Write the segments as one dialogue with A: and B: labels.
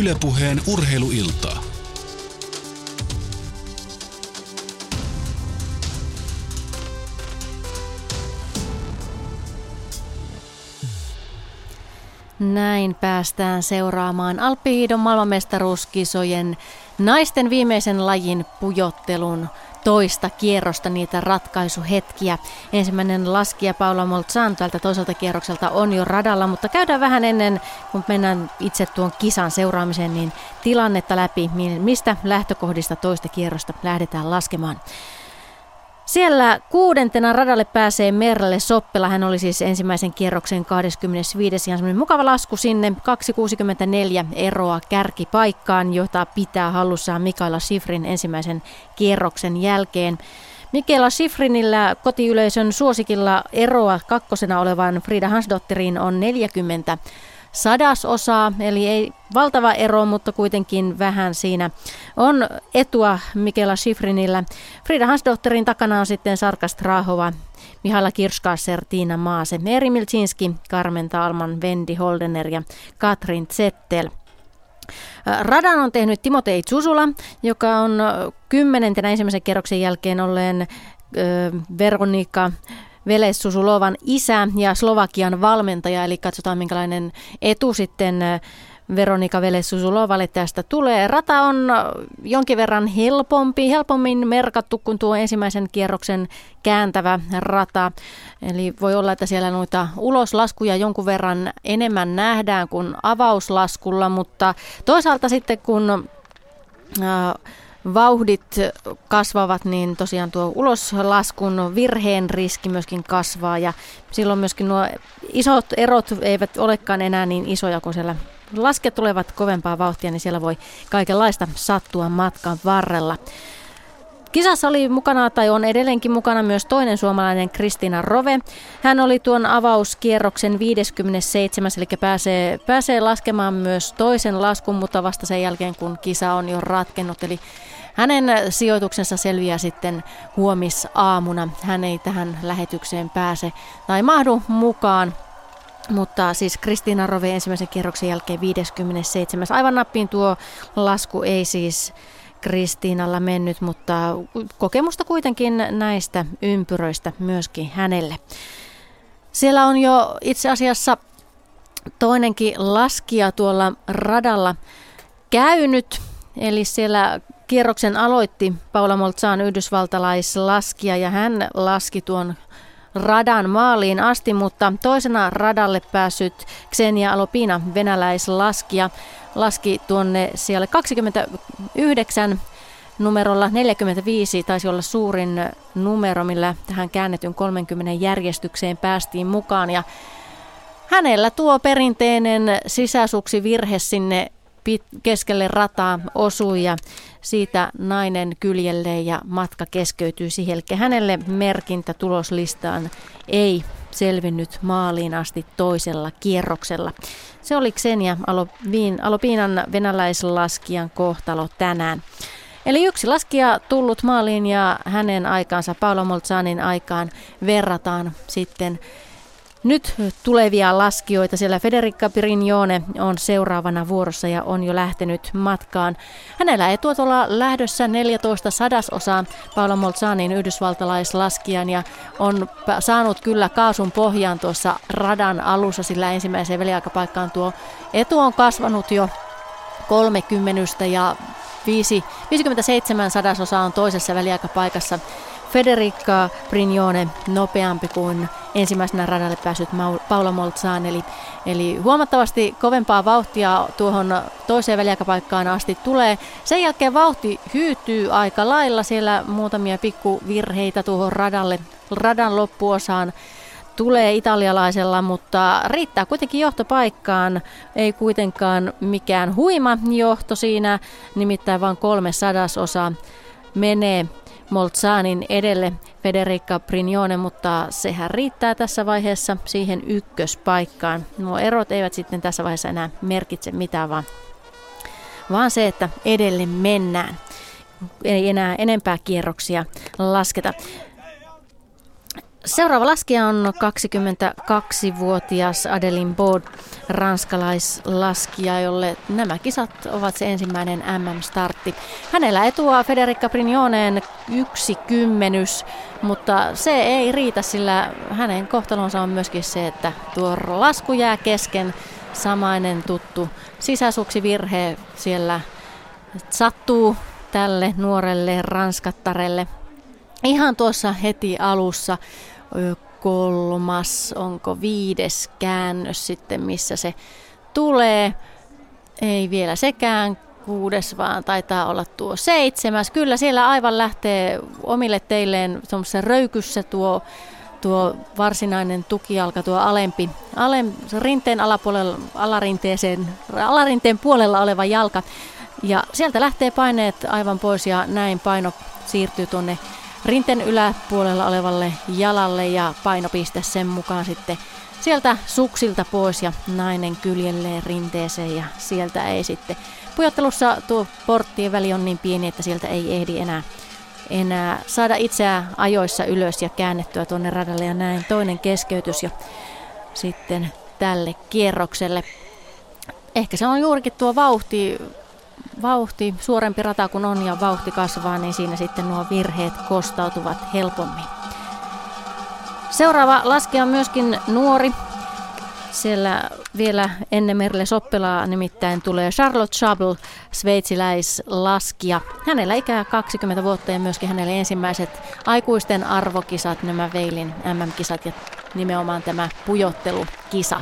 A: Ylepuheen urheiluiltaa.
B: Näin päästään seuraamaan Alppihiidon maailmanmestaruuskisojen naisten viimeisen lajin pujottelun toista kierrosta, niitä ratkaisuhetkiä. Ensimmäinen laskija Paula Moltzan tältä toiselta kierrokselta on jo radalla, mutta käydään vähän ennen, kun mennään itse tuon kisan seuraamiseen, niin tilannetta läpi, mistä lähtökohdista toista kierrosta lähdetään laskemaan. Siellä kuudentena radalle pääsee Merle Soppela. Hän oli siis ensimmäisen kierroksen 25. Ihan semmoinen mukava lasku sinne. 2,64 eroa kärkipaikkaan, jota pitää hallussaan Mikaela Sifrin ensimmäisen kierroksen jälkeen. Mikaela Sifrinillä kotiyleisön suosikilla eroa kakkosena olevan Frida Hansdotterin on 40 sadasosaa, eli ei valtava ero, mutta kuitenkin vähän siinä on etua Mikela Schifrinillä. Frida Hansdotterin takana on sitten Sarka Strahova, Mihaila Kirskasser, Tiina Maase, Meri Milcinski, Carmen Talman, Vendi Holdener ja Katrin Zettel. Radan on tehnyt Timotei Zusula, joka on kymmenentenä ensimmäisen kerroksen jälkeen olleen Veronika Veles Susulovan isä ja Slovakian valmentaja, eli katsotaan minkälainen etu sitten Veronika Veles-Susulovalle tästä tulee. Rata on jonkin verran helpompi, helpommin merkattu kuin tuo ensimmäisen kierroksen kääntävä rata. Eli voi olla, että siellä noita uloslaskuja jonkun verran enemmän nähdään kuin avauslaskulla, mutta toisaalta sitten kun vauhdit kasvavat, niin tosiaan tuo uloslaskun virheen riski myöskin kasvaa ja silloin myöskin nuo isot erot eivät olekaan enää niin isoja, kun siellä lasket tulevat kovempaa vauhtia, niin siellä voi kaikenlaista sattua matkan varrella. Kisassa oli mukana tai on edelleenkin mukana myös toinen suomalainen Kristina Rove. Hän oli tuon avauskierroksen 57, eli pääsee, pääsee laskemaan myös toisen laskun, mutta vasta sen jälkeen kun kisa on jo ratkennut. Eli hänen sijoituksensa selviää sitten huomisaamuna. Hän ei tähän lähetykseen pääse tai mahdu mukaan. Mutta siis Kristiina Rove ensimmäisen kierroksen jälkeen 57. Aivan nappiin tuo lasku ei siis Kristiinalla mennyt, mutta kokemusta kuitenkin näistä ympyröistä myöskin hänelle. Siellä on jo itse asiassa toinenkin laskija tuolla radalla käynyt, eli siellä kierroksen aloitti Paula Moltzaan yhdysvaltalaislaskija ja hän laski tuon radan maaliin asti, mutta toisena radalle päässyt Xenia Alopina, venäläislaskija, laski tuonne siellä 29 numerolla 45 taisi olla suurin numero, millä tähän käännetyn 30 järjestykseen päästiin mukaan. Ja hänellä tuo perinteinen sisäsuksi virhe sinne keskelle rataa osui ja siitä nainen kyljelle ja matka keskeytyi siihen. Hänelle merkintä tuloslistaan ei selvinnyt maaliin asti toisella kierroksella. Se oli Xenia Alopiinan venäläislaskijan kohtalo tänään. Eli yksi laskija tullut maaliin ja hänen aikaansa Paolo Moltsanin aikaan verrataan sitten nyt tulevia laskijoita, siellä Federica Pirignone on seuraavana vuorossa ja on jo lähtenyt matkaan. Hänellä ei tuolla lähdössä 14 sadasosaa Paolo Molzanin yhdysvaltalaislaskijan ja on saanut kyllä kaasun pohjaan tuossa radan alussa, sillä ensimmäiseen väliaikapaikkaan tuo etu on kasvanut jo 30 ja 5, 57 sadasosaa on toisessa väliaikapaikassa. Federica Brignone nopeampi kuin ensimmäisenä radalle päässyt Paula Moltzaan, eli, eli huomattavasti kovempaa vauhtia tuohon toiseen väliaikapaikkaan asti tulee. Sen jälkeen vauhti hyytyy aika lailla, siellä muutamia pikkuvirheitä tuohon radalle, radan loppuosaan tulee italialaisella, mutta riittää kuitenkin johtopaikkaan. Ei kuitenkaan mikään huima johto siinä, nimittäin vain kolme sadasosa menee Moltsanin edelle Federica Brignone, mutta sehän riittää tässä vaiheessa siihen ykköspaikkaan. Nuo erot eivät sitten tässä vaiheessa enää merkitse mitään, vaan, vaan se, että edelle mennään. Ei enää enempää kierroksia lasketa. Seuraava laskija on 22-vuotias Adeline Baud, ranskalaislaskija, jolle nämä kisat ovat se ensimmäinen MM-startti. Hänellä etua Federica Brignoneen yksi kymmenys, mutta se ei riitä, sillä hänen kohtalonsa on myöskin se, että tuo lasku jää kesken. Samainen tuttu sisäsuksivirhe siellä sattuu tälle nuorelle ranskattarelle ihan tuossa heti alussa kolmas, onko viides käännös sitten, missä se tulee. Ei vielä sekään kuudes, vaan taitaa olla tuo seitsemäs. Kyllä siellä aivan lähtee omille teilleen tuommoisessa röykyssä tuo, tuo varsinainen tukijalka, tuo alempi, alem, rinteen alapuolella, alarinteeseen, alarinteen puolella oleva jalka. Ja sieltä lähtee paineet aivan pois ja näin paino siirtyy tuonne rinten yläpuolella olevalle jalalle ja painopiste sen mukaan sitten sieltä suksilta pois ja nainen kyljelleen rinteeseen ja sieltä ei sitten. Pujottelussa tuo porttien väli on niin pieni, että sieltä ei ehdi enää, enää saada itseään ajoissa ylös ja käännettyä tuonne radalle ja näin toinen keskeytys ja sitten tälle kierrokselle. Ehkä se on juurikin tuo vauhti vauhti, suorempi rata kun on ja vauhti kasvaa, niin siinä sitten nuo virheet kostautuvat helpommin. Seuraava laskija on myöskin nuori. Siellä vielä ennen Merle Soppelaa nimittäin tulee Charlotte Schabel, sveitsiläislaskija. Hänellä ikää 20 vuotta ja myöskin hänellä ensimmäiset aikuisten arvokisat, nämä Veilin MM-kisat ja nimenomaan tämä pujottelukisa.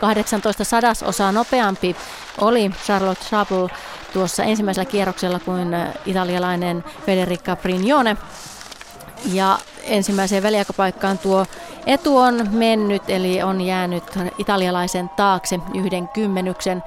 B: 18 sadasosaa nopeampi oli Charlotte Schabel tuossa ensimmäisellä kierroksella kuin äh, italialainen Federica Brignone. Ja ensimmäiseen väliaikapaikkaan tuo etu on mennyt, eli on jäänyt italialaisen taakse yhden kymmenyksen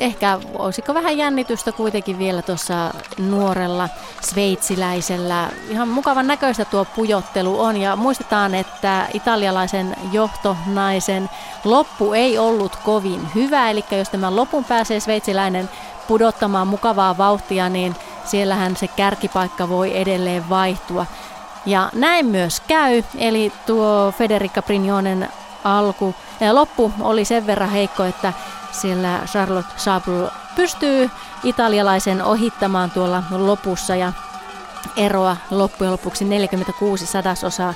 B: ehkä olisiko vähän jännitystä kuitenkin vielä tuossa nuorella sveitsiläisellä. Ihan mukavan näköistä tuo pujottelu on ja muistetaan, että italialaisen johtonaisen loppu ei ollut kovin hyvä, eli jos tämän lopun pääsee sveitsiläinen pudottamaan mukavaa vauhtia, niin siellähän se kärkipaikka voi edelleen vaihtua. Ja näin myös käy, eli tuo Federica Brignonen alku ja loppu oli sen verran heikko, että sillä Charlotte Sable pystyy italialaisen ohittamaan tuolla lopussa ja eroa loppujen lopuksi 46 sadasosaa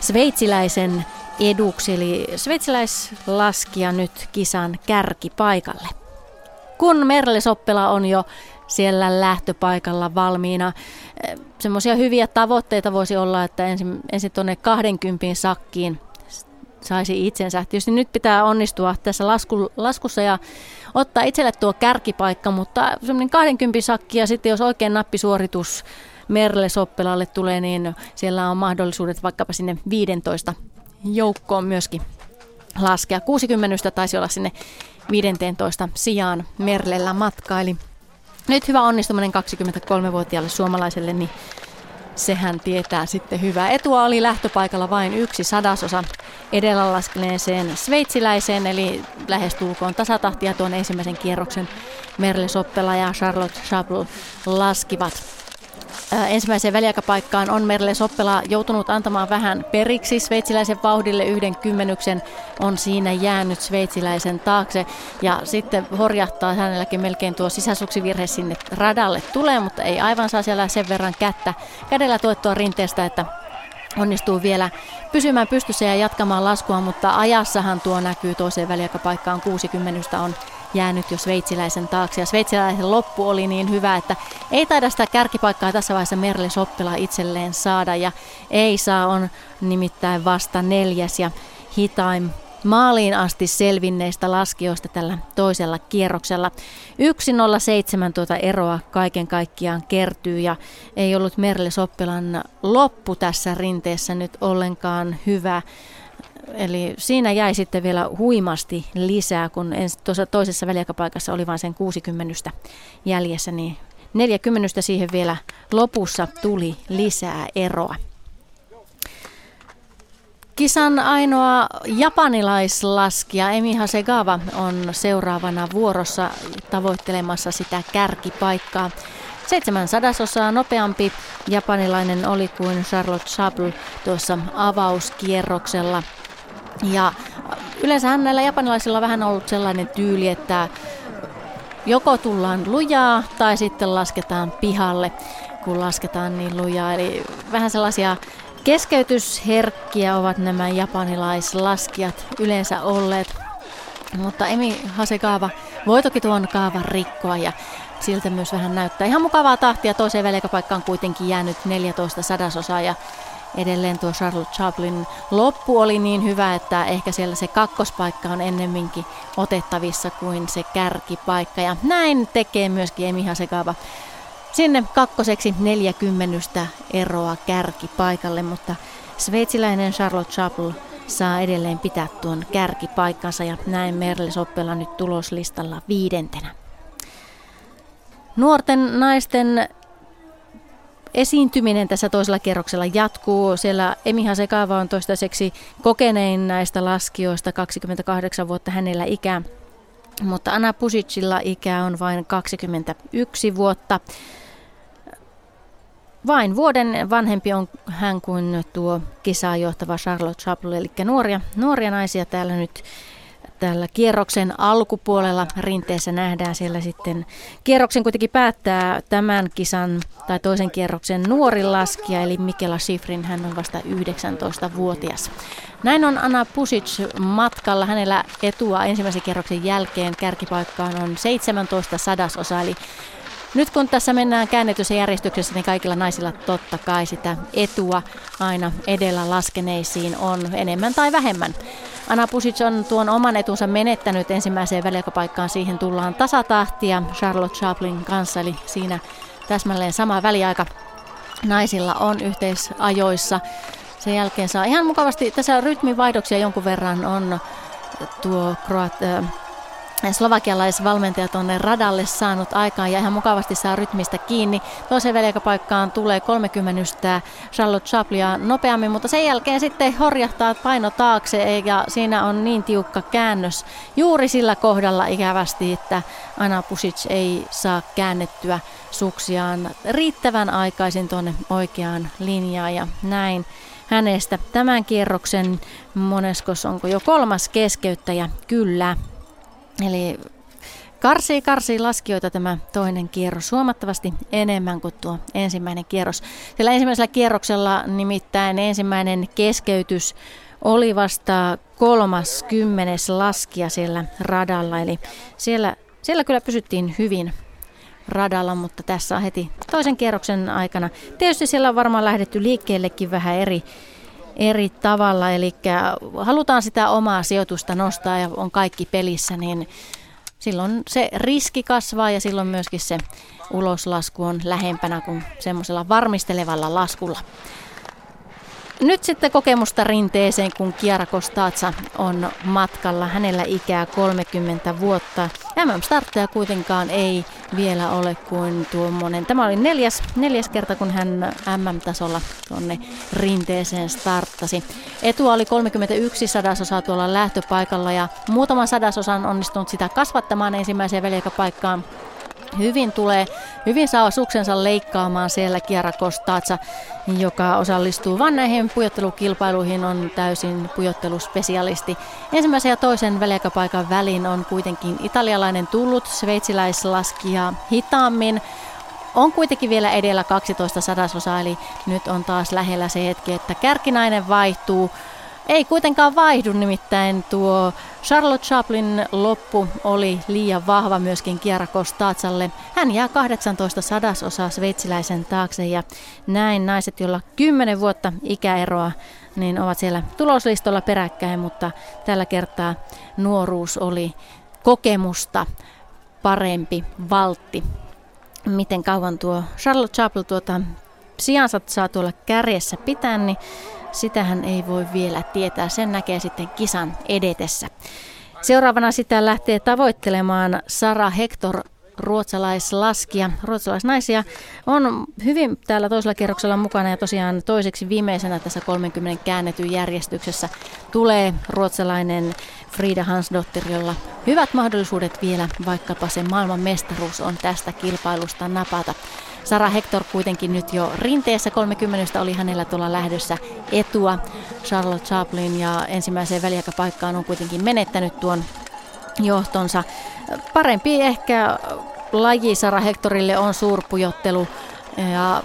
B: sveitsiläisen eduksi, eli sveitsiläislaskija nyt kisan kärkipaikalle. Kun Merle Soppela on jo siellä lähtöpaikalla valmiina. Eh, semmoisia hyviä tavoitteita voisi olla, että ensin, ensin tuonne 20 sakkiin saisi itsensä. Tietysti nyt pitää onnistua tässä lasku, laskussa ja ottaa itselle tuo kärkipaikka, mutta semmoinen 20 sakki ja sitten jos oikein nappisuoritus Merle Soppelalle tulee, niin siellä on mahdollisuudet vaikkapa sinne 15 joukkoon myöskin laskea. 60 taisi olla sinne 15 sijaan Merlellä matkaili. Nyt hyvä onnistuminen 23-vuotiaalle suomalaiselle, niin sehän tietää sitten hyvää. Etua oli lähtöpaikalla vain yksi sadasosa edellä laskeneeseen sveitsiläiseen, eli lähestulkoon tasatahtia tuon ensimmäisen kierroksen Merle Soppela ja Charlotte Chabot laskivat. Ensimmäiseen väliaikapaikkaan on Merle Soppela joutunut antamaan vähän periksi sveitsiläisen vauhdille. Yhden kymmenyksen on siinä jäänyt sveitsiläisen taakse. Ja sitten horjahtaa hänelläkin melkein tuo sisäsuksivirhe sinne radalle tulee, mutta ei aivan saa siellä sen verran kättä kädellä tuettua rinteestä, että onnistuu vielä pysymään pystyssä ja jatkamaan laskua, mutta ajassahan tuo näkyy toiseen väliaikapaikkaan 60 on jäänyt jo sveitsiläisen taakse. Ja sveitsiläisen loppu oli niin hyvä, että ei taida sitä kärkipaikkaa tässä vaiheessa Merle Soppela itselleen saada. Ja ei saa on nimittäin vasta neljäs ja hitain maaliin asti selvinneistä laskijoista tällä toisella kierroksella. 1.07 tuota eroa kaiken kaikkiaan kertyy ja ei ollut Merle Soppelan loppu tässä rinteessä nyt ollenkaan hyvä. Eli siinä jäi sitten vielä huimasti lisää, kun tuossa toisessa väliaikapaikassa oli vain sen 60 jäljessä, niin 40 siihen vielä lopussa tuli lisää eroa. Kisan ainoa japanilaislaskija Emi Hasegawa on seuraavana vuorossa tavoittelemassa sitä kärkipaikkaa. Seitsemän sadasosaa nopeampi japanilainen oli kuin Charlotte Chapel tuossa avauskierroksella. Ja yleensähän näillä japanilaisilla on vähän ollut sellainen tyyli, että joko tullaan lujaa tai sitten lasketaan pihalle, kun lasketaan niin lujaa. Eli vähän sellaisia keskeytysherkkiä ovat nämä japanilaislaskijat yleensä olleet. Mutta Emi Hasekaava voi toki tuon kaavan rikkoa ja siltä myös vähän näyttää. Ihan mukavaa tahtia toiseen välikäpaikkaan kuitenkin jäänyt 14 sadasosaa ja edelleen tuo Charlotte Chaplin loppu oli niin hyvä, että ehkä siellä se kakkospaikka on ennemminkin otettavissa kuin se kärkipaikka. Ja näin tekee myöskin Emi Hasekaava sinne kakkoseksi 40 eroa kärkipaikalle, mutta sveitsiläinen Charlotte Chaplin saa edelleen pitää tuon kärkipaikkansa ja näin Merle Soppela nyt tuloslistalla viidentenä. Nuorten naisten esiintyminen tässä toisella kierroksella jatkuu. Siellä Emi Hasekaava on toistaiseksi kokenein näistä laskijoista, 28 vuotta hänellä ikää. Mutta Anna Pusicilla ikä on vain 21 vuotta. Vain vuoden vanhempi on hän kuin tuo kisaa johtava Charlotte Chaplin, eli nuoria, nuoria naisia täällä nyt tällä kierroksen alkupuolella rinteessä nähdään siellä sitten. Kierroksen kuitenkin päättää tämän kisan tai toisen kierroksen nuori laskija, eli Mikela Schifrin, hän on vasta 19-vuotias. Näin on Anna Pusic matkalla. Hänellä etua ensimmäisen kierroksen jälkeen kärkipaikkaan on 17 sadasosa, eli nyt kun tässä mennään käännetyssä järjestyksessä, niin kaikilla naisilla totta kai sitä etua aina edellä laskeneisiin on enemmän tai vähemmän. Anna Pusic on tuon oman etunsa menettänyt ensimmäiseen väliaikapaikkaan. Siihen tullaan tasatahtia Charlotte Chaplin kanssa, eli siinä täsmälleen sama väliaika naisilla on yhteisajoissa. Sen jälkeen saa ihan mukavasti, tässä rytmivaihdoksia jonkun verran on tuo Kroat, äh, slovakialaisvalmentaja tuonne radalle saanut aikaan ja ihan mukavasti saa rytmistä kiinni. Toiseen väliaikapaikkaan tulee 30 Charlotte Chaplia nopeammin, mutta sen jälkeen sitten horjahtaa paino taakse ja siinä on niin tiukka käännös juuri sillä kohdalla ikävästi, että Anna Pusic ei saa käännettyä suksiaan riittävän aikaisin tuonne oikeaan linjaan ja näin hänestä tämän kierroksen moneskos onko jo kolmas keskeyttäjä? Kyllä. Eli karsii, karsii laskijoita tämä toinen kierros huomattavasti enemmän kuin tuo ensimmäinen kierros. Sillä ensimmäisellä kierroksella nimittäin ensimmäinen keskeytys oli vasta kolmas kymmenes laskija siellä radalla. Eli siellä, siellä kyllä pysyttiin hyvin radalla, mutta tässä on heti toisen kierroksen aikana. Tietysti siellä on varmaan lähdetty liikkeellekin vähän eri eri tavalla, eli halutaan sitä omaa sijoitusta nostaa ja on kaikki pelissä, niin silloin se riski kasvaa ja silloin myöskin se uloslasku on lähempänä kuin semmoisella varmistelevalla laskulla. Nyt sitten kokemusta rinteeseen, kun Kiara Kostaatsa on matkalla. Hänellä ikää 30 vuotta. MM-startteja kuitenkaan ei vielä ole kuin tuommoinen. Tämä oli neljäs, neljäs kerta, kun hän MM-tasolla tuonne rinteeseen starttasi. Etua oli 31 sadasosaa tuolla lähtöpaikalla ja muutaman sadasosan onnistunut sitä kasvattamaan ensimmäiseen väliaikapaikkaan hyvin tulee, hyvin saa suksensa leikkaamaan siellä Kiara Kostaatsa, joka osallistuu vain näihin pujottelukilpailuihin, on täysin pujotteluspesialisti. Ensimmäisen ja toisen väliaikapaikan välin on kuitenkin italialainen tullut, sveitsiläislaskija hitaammin, on kuitenkin vielä edellä 12 sadasosaa, eli nyt on taas lähellä se hetki, että kärkinainen vaihtuu. Ei kuitenkaan vaihdu, nimittäin tuo Charlotte Chaplin loppu oli liian vahva myöskin Kiara. Hän jää 18 sadasosaa sveitsiläisen taakse ja näin naiset, joilla 10 vuotta ikäeroa, niin ovat siellä tuloslistolla peräkkäin, mutta tällä kertaa nuoruus oli kokemusta parempi valtti. Miten kauan tuo Charlotte Chaplin tuota sijansa saa tuolla kärjessä pitää, niin Sitähän ei voi vielä tietää, sen näkee sitten kisan edetessä. Seuraavana sitä lähtee tavoittelemaan Sara Hector ruotsalaislaskija, ruotsalaisnaisia on hyvin täällä toisella kerroksella mukana ja tosiaan toiseksi viimeisenä tässä 30 käännetyn järjestyksessä tulee ruotsalainen Frida Hansdottir, jolla hyvät mahdollisuudet vielä vaikkapa se maailman mestaruus on tästä kilpailusta napata. Sara Hector kuitenkin nyt jo rinteessä. 30 oli hänellä tuolla lähdössä etua. Charlotte Chaplin ja ensimmäiseen väliaikapaikkaan on kuitenkin menettänyt tuon johtonsa. Parempi ehkä laji Sara Hectorille on suurpujottelu ja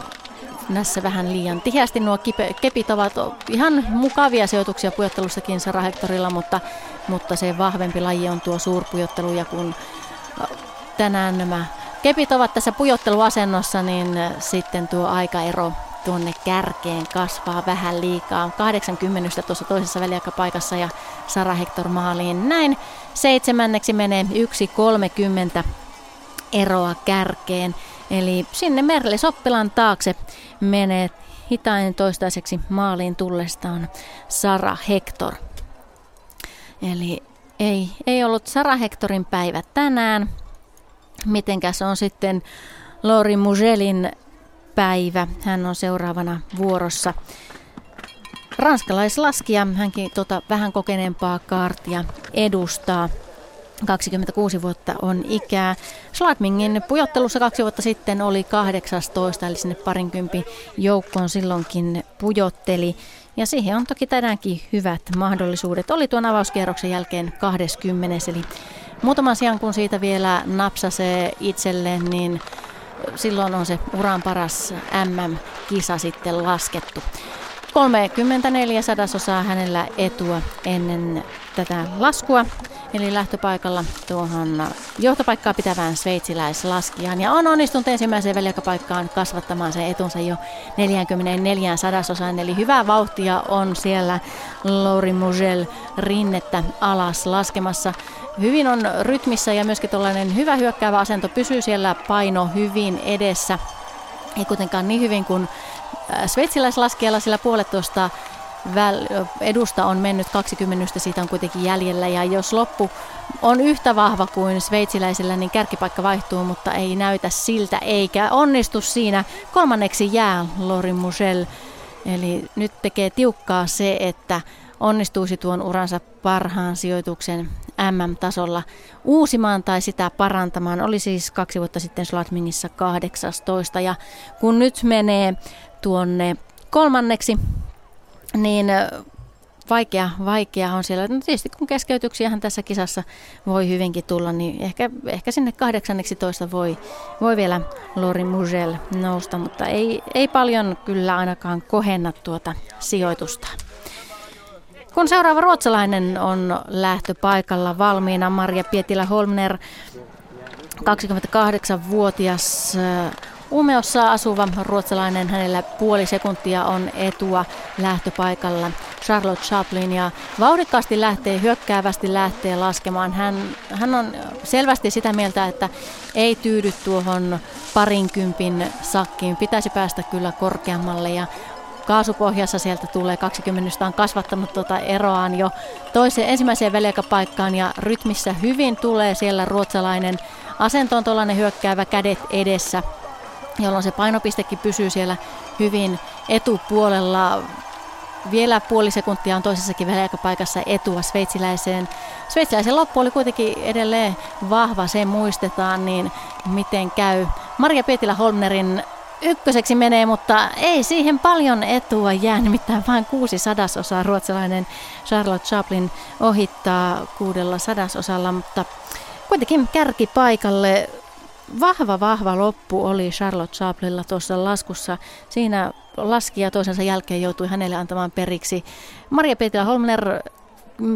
B: näissä vähän liian tiheästi. Nuo kipe, kepit ovat ihan mukavia sijoituksia pujottelussakin Sara Hectorilla, mutta, mutta se vahvempi laji on tuo suurpujottelu ja kun tänään nämä kepit ovat tässä pujotteluasennossa, niin sitten tuo aikaero tuonne kärkeen kasvaa vähän liikaa. 80 tuossa toisessa väliaikapaikassa ja Sara Hector maaliin. Näin seitsemänneksi menee 1.30 eroa kärkeen. Eli sinne Merle Soppilan taakse menee hitain toistaiseksi maaliin tullestaan Sara Hector. Eli ei, ei ollut Sara Hectorin päivä tänään. Mitenkäs on sitten Lori Mugelin päivä. Hän on seuraavana vuorossa. Ranskalaislaskija, hänkin tota vähän kokeneempaa kaartia edustaa. 26 vuotta on ikää. Schladmingin pujottelussa kaksi vuotta sitten oli 18, eli sinne parinkympi joukkoon silloinkin pujotteli. Ja siihen on toki tänäänkin hyvät mahdollisuudet. Oli tuon avauskierroksen jälkeen 20, eli muutaman sijaan kun siitä vielä napsasee itselleen, niin silloin on se uran paras MM-kisa sitten laskettu. 34 sadasosaa hänellä etua ennen tätä laskua. Eli lähtöpaikalla tuohon johtopaikkaa pitävään sveitsiläislaskijaan. Ja on onnistunut ensimmäiseen väliaikapaikkaan kasvattamaan sen etunsa jo 44 sadasosaan. Eli hyvää vauhtia on siellä Lauri Mugel rinnettä alas laskemassa. Hyvin on rytmissä ja myöskin tuollainen hyvä hyökkäävä asento pysyy siellä paino hyvin edessä. Ei kuitenkaan niin hyvin kuin sveitsiläislaskijalla, sillä puolet tuosta edusta on mennyt 20, siitä on kuitenkin jäljellä ja jos loppu on yhtä vahva kuin sveitsiläisellä, niin kärkipaikka vaihtuu, mutta ei näytä siltä eikä onnistu siinä. Kolmanneksi jää Lori Musel, eli nyt tekee tiukkaa se, että onnistuisi tuon uransa parhaan sijoituksen MM-tasolla uusimaan tai sitä parantamaan. Oli siis kaksi vuotta sitten Slatmingissa 18 ja kun nyt menee tuonne kolmanneksi niin vaikea, vaikea on siellä. No tietysti kun keskeytyksiähän tässä kisassa voi hyvinkin tulla, niin ehkä, ehkä sinne 18 voi, voi vielä Lori Mugel nousta, mutta ei, ei paljon kyllä ainakaan kohenna tuota sijoitusta. Kun seuraava ruotsalainen on lähtöpaikalla valmiina, Maria Pietilä Holmner, 28-vuotias Umeossa asuva ruotsalainen, hänellä puoli sekuntia on etua lähtöpaikalla. Charlotte Chaplin ja vauhdikkaasti lähtee, hyökkäävästi lähtee laskemaan. Hän, hän on selvästi sitä mieltä, että ei tyydy tuohon parinkympin sakkiin. Pitäisi päästä kyllä korkeammalle ja kaasupohjassa sieltä tulee 20 on kasvattanut tuota eroaan jo toiseen ensimmäiseen väliaikapaikkaan ja rytmissä hyvin tulee siellä ruotsalainen asento on tuollainen hyökkäävä kädet edessä jolloin se painopistekin pysyy siellä hyvin etupuolella. Vielä puoli sekuntia on toisessakin väliaikapaikassa etua sveitsiläiseen. Sveitsiläisen loppu oli kuitenkin edelleen vahva, se muistetaan, niin miten käy. Maria Pietilä Holmnerin ykköseksi menee, mutta ei siihen paljon etua jää, nimittäin vain kuusi sadasosaa ruotsalainen Charlotte Chaplin ohittaa kuudella sadasosalla, mutta kuitenkin kärkipaikalle vahva, vahva loppu oli Charlotte Chaplinilla tuossa laskussa. Siinä laskija toisensa jälkeen joutui hänelle antamaan periksi. Maria Petra Holmner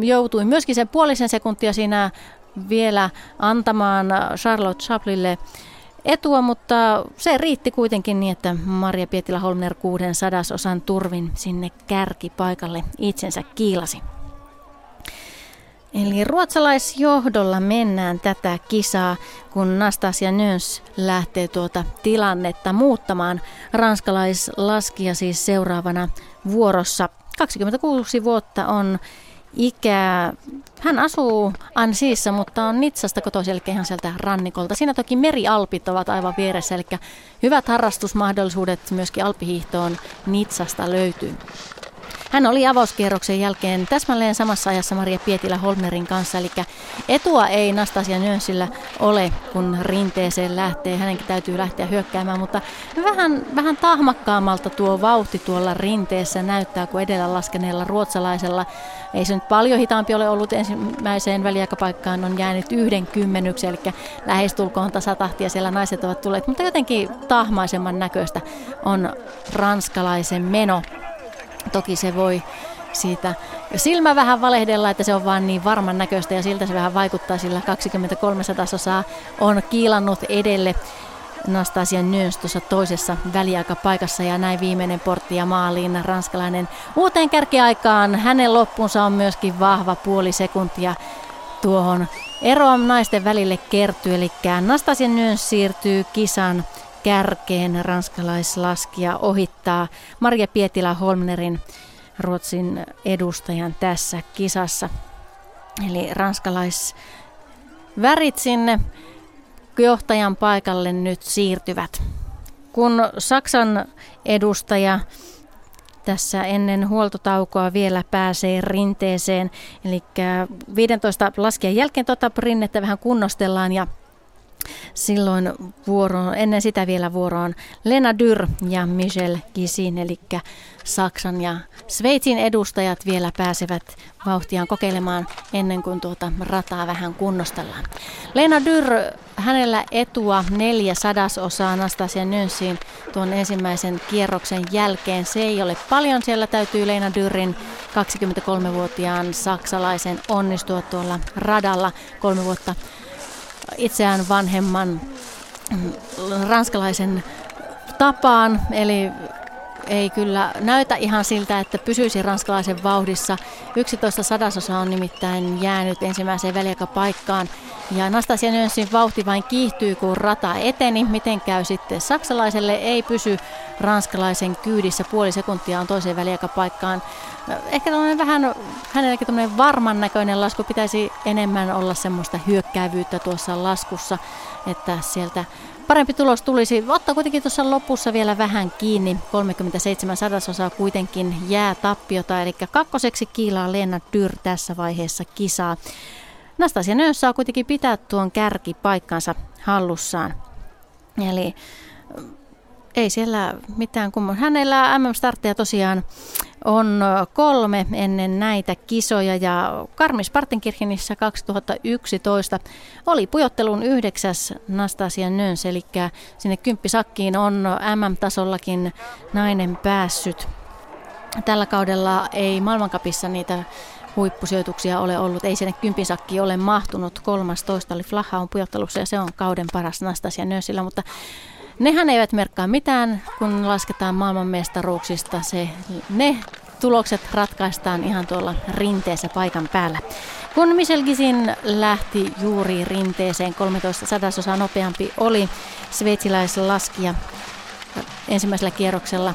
B: joutui myöskin sen puolisen sekuntia siinä vielä antamaan Charlotte Chaplinille etua, mutta se riitti kuitenkin niin, että Maria Pietilä Holmner kuuden sadasosan turvin sinne kärkipaikalle itsensä kiilasi. Eli ruotsalaisjohdolla mennään tätä kisaa, kun Nastasia Nöns lähtee tuota tilannetta muuttamaan. Ranskalaislaskija siis seuraavana vuorossa. 26 vuotta on ikää. Hän asuu Ansiissa, mutta on Nitsasta kotoisin, eli ihan sieltä rannikolta. Siinä toki merialpit ovat aivan vieressä, eli hyvät harrastusmahdollisuudet myöskin alppihiihtoon Nitsasta löytyy. Hän oli avauskierroksen jälkeen täsmälleen samassa ajassa Maria Pietilä Holmerin kanssa, eli etua ei Nastasia Nönsillä ole, kun rinteeseen lähtee. Hänenkin täytyy lähteä hyökkäämään, mutta vähän, vähän tahmakkaammalta tuo vauhti tuolla rinteessä näyttää kuin edellä laskeneella ruotsalaisella. Ei se nyt paljon hitaampi ole ollut ensimmäiseen väliaikapaikkaan, on jäänyt yhden kymmenyksen, eli lähestulkoon tasatahtia siellä naiset ovat tulleet, mutta jotenkin tahmaisemman näköistä on ranskalaisen meno. Toki se voi siitä silmä vähän valehdella, että se on vaan niin varman näköistä ja siltä se vähän vaikuttaa, sillä 23 sadasosaa on kiilannut edelle Nastasia Nyöns tuossa toisessa väliaikapaikassa ja näin viimeinen portti ja maaliin ranskalainen uuteen kärkiaikaan. Hänen loppunsa on myöskin vahva puoli sekuntia tuohon eroon naisten välille kertyy, eli Nastasia Nyöns siirtyy kisan kärkeen ranskalaislaskija ohittaa Maria Pietilä Holmnerin Ruotsin edustajan tässä kisassa. Eli ranskalaisvärit sinne johtajan paikalle nyt siirtyvät. Kun Saksan edustaja tässä ennen huoltotaukoa vielä pääsee rinteeseen, eli 15 laskijan jälkeen tota rinnettä vähän kunnostellaan ja silloin vuoroon, ennen sitä vielä vuoroon Lena Dyr ja Michel Gisin, eli Saksan ja Sveitsin edustajat vielä pääsevät vauhtiaan kokeilemaan ennen kuin tuota rataa vähän kunnostellaan. Lena Dyr, hänellä etua neljä sadasosaa Anastasia Nönsiin tuon ensimmäisen kierroksen jälkeen. Se ei ole paljon, siellä täytyy Lena Dyrin 23-vuotiaan saksalaisen onnistua tuolla radalla kolme vuotta itseään vanhemman mm, ranskalaisen tapaan, eli ei kyllä näytä ihan siltä, että pysyisi ranskalaisen vauhdissa. 11 sadasosa on nimittäin jäänyt ensimmäiseen väliaikapaikkaan. Ja Nastasia Nönsin vauhti vain kiihtyy, kun rata eteni. Miten käy sitten saksalaiselle? Ei pysy ranskalaisen kyydissä. Puoli sekuntia on toiseen väliaikapaikkaan. Ehkä vähän hänelläkin tämmöinen varman näköinen lasku. Pitäisi enemmän olla semmoista hyökkäävyyttä tuossa laskussa, että sieltä parempi tulos tulisi. Ottaa kuitenkin tuossa lopussa vielä vähän kiinni. 37 sadasosaa kuitenkin jää tappiota, eli kakkoseksi kiilaa Lena Dyr tässä vaiheessa kisaa. Nastasia Nöös saa kuitenkin pitää tuon kärkipaikkansa hallussaan. Eli ei siellä mitään kummaa. Hänellä MM-startteja tosiaan on kolme ennen näitä kisoja ja Karmis Partenkirchenissä 2011 oli pujottelun yhdeksäs Nastasia Nöns, eli sinne kymppisakkiin on MM-tasollakin nainen päässyt. Tällä kaudella ei maailmankapissa niitä huippusijoituksia ole ollut. Ei sinne kympisakki ole mahtunut. 13 oli Flaha on pujottelussa ja se on kauden paras Nastasia Nösillä, mutta Nehän eivät merkkaa mitään, kun lasketaan maailmanmestaruuksista. Se, ne tulokset ratkaistaan ihan tuolla rinteessä paikan päällä. Kun Michel Gisin lähti juuri rinteeseen, 13 sadasosaa nopeampi oli sveitsiläislaskija ensimmäisellä kierroksella,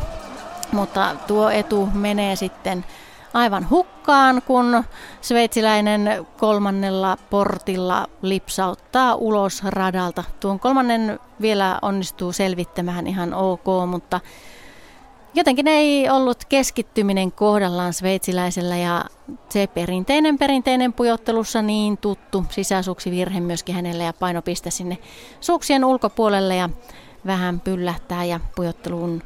B: mutta tuo etu menee sitten aivan hukkaan, kun sveitsiläinen kolmannella portilla lipsauttaa ulos radalta. Tuon kolmannen vielä onnistuu selvittämään ihan ok, mutta jotenkin ei ollut keskittyminen kohdallaan sveitsiläisellä ja se perinteinen perinteinen pujottelussa niin tuttu sisäsuksivirhe myöskin hänelle ja painopiste sinne suksien ulkopuolelle ja vähän pyllähtää ja pujotteluun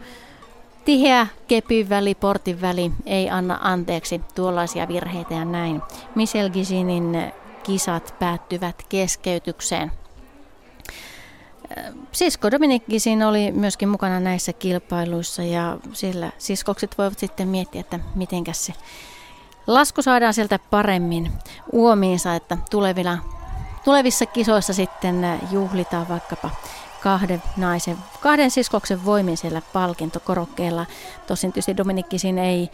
B: Tiheä kepin väli, portin väli ei anna anteeksi tuollaisia virheitä ja näin. Michel Gizinin kisat päättyvät keskeytykseen. Sisko Dominik Gisin oli myöskin mukana näissä kilpailuissa ja siellä siskokset voivat sitten miettiä, että mitenkäs se lasku saadaan sieltä paremmin uomiinsa, että tulevina, tulevissa kisoissa sitten juhlitaan vaikkapa kahden naisen, kahden siskoksen voimin siellä palkintokorokkeella. Tosin tietysti Dominikkisin ei,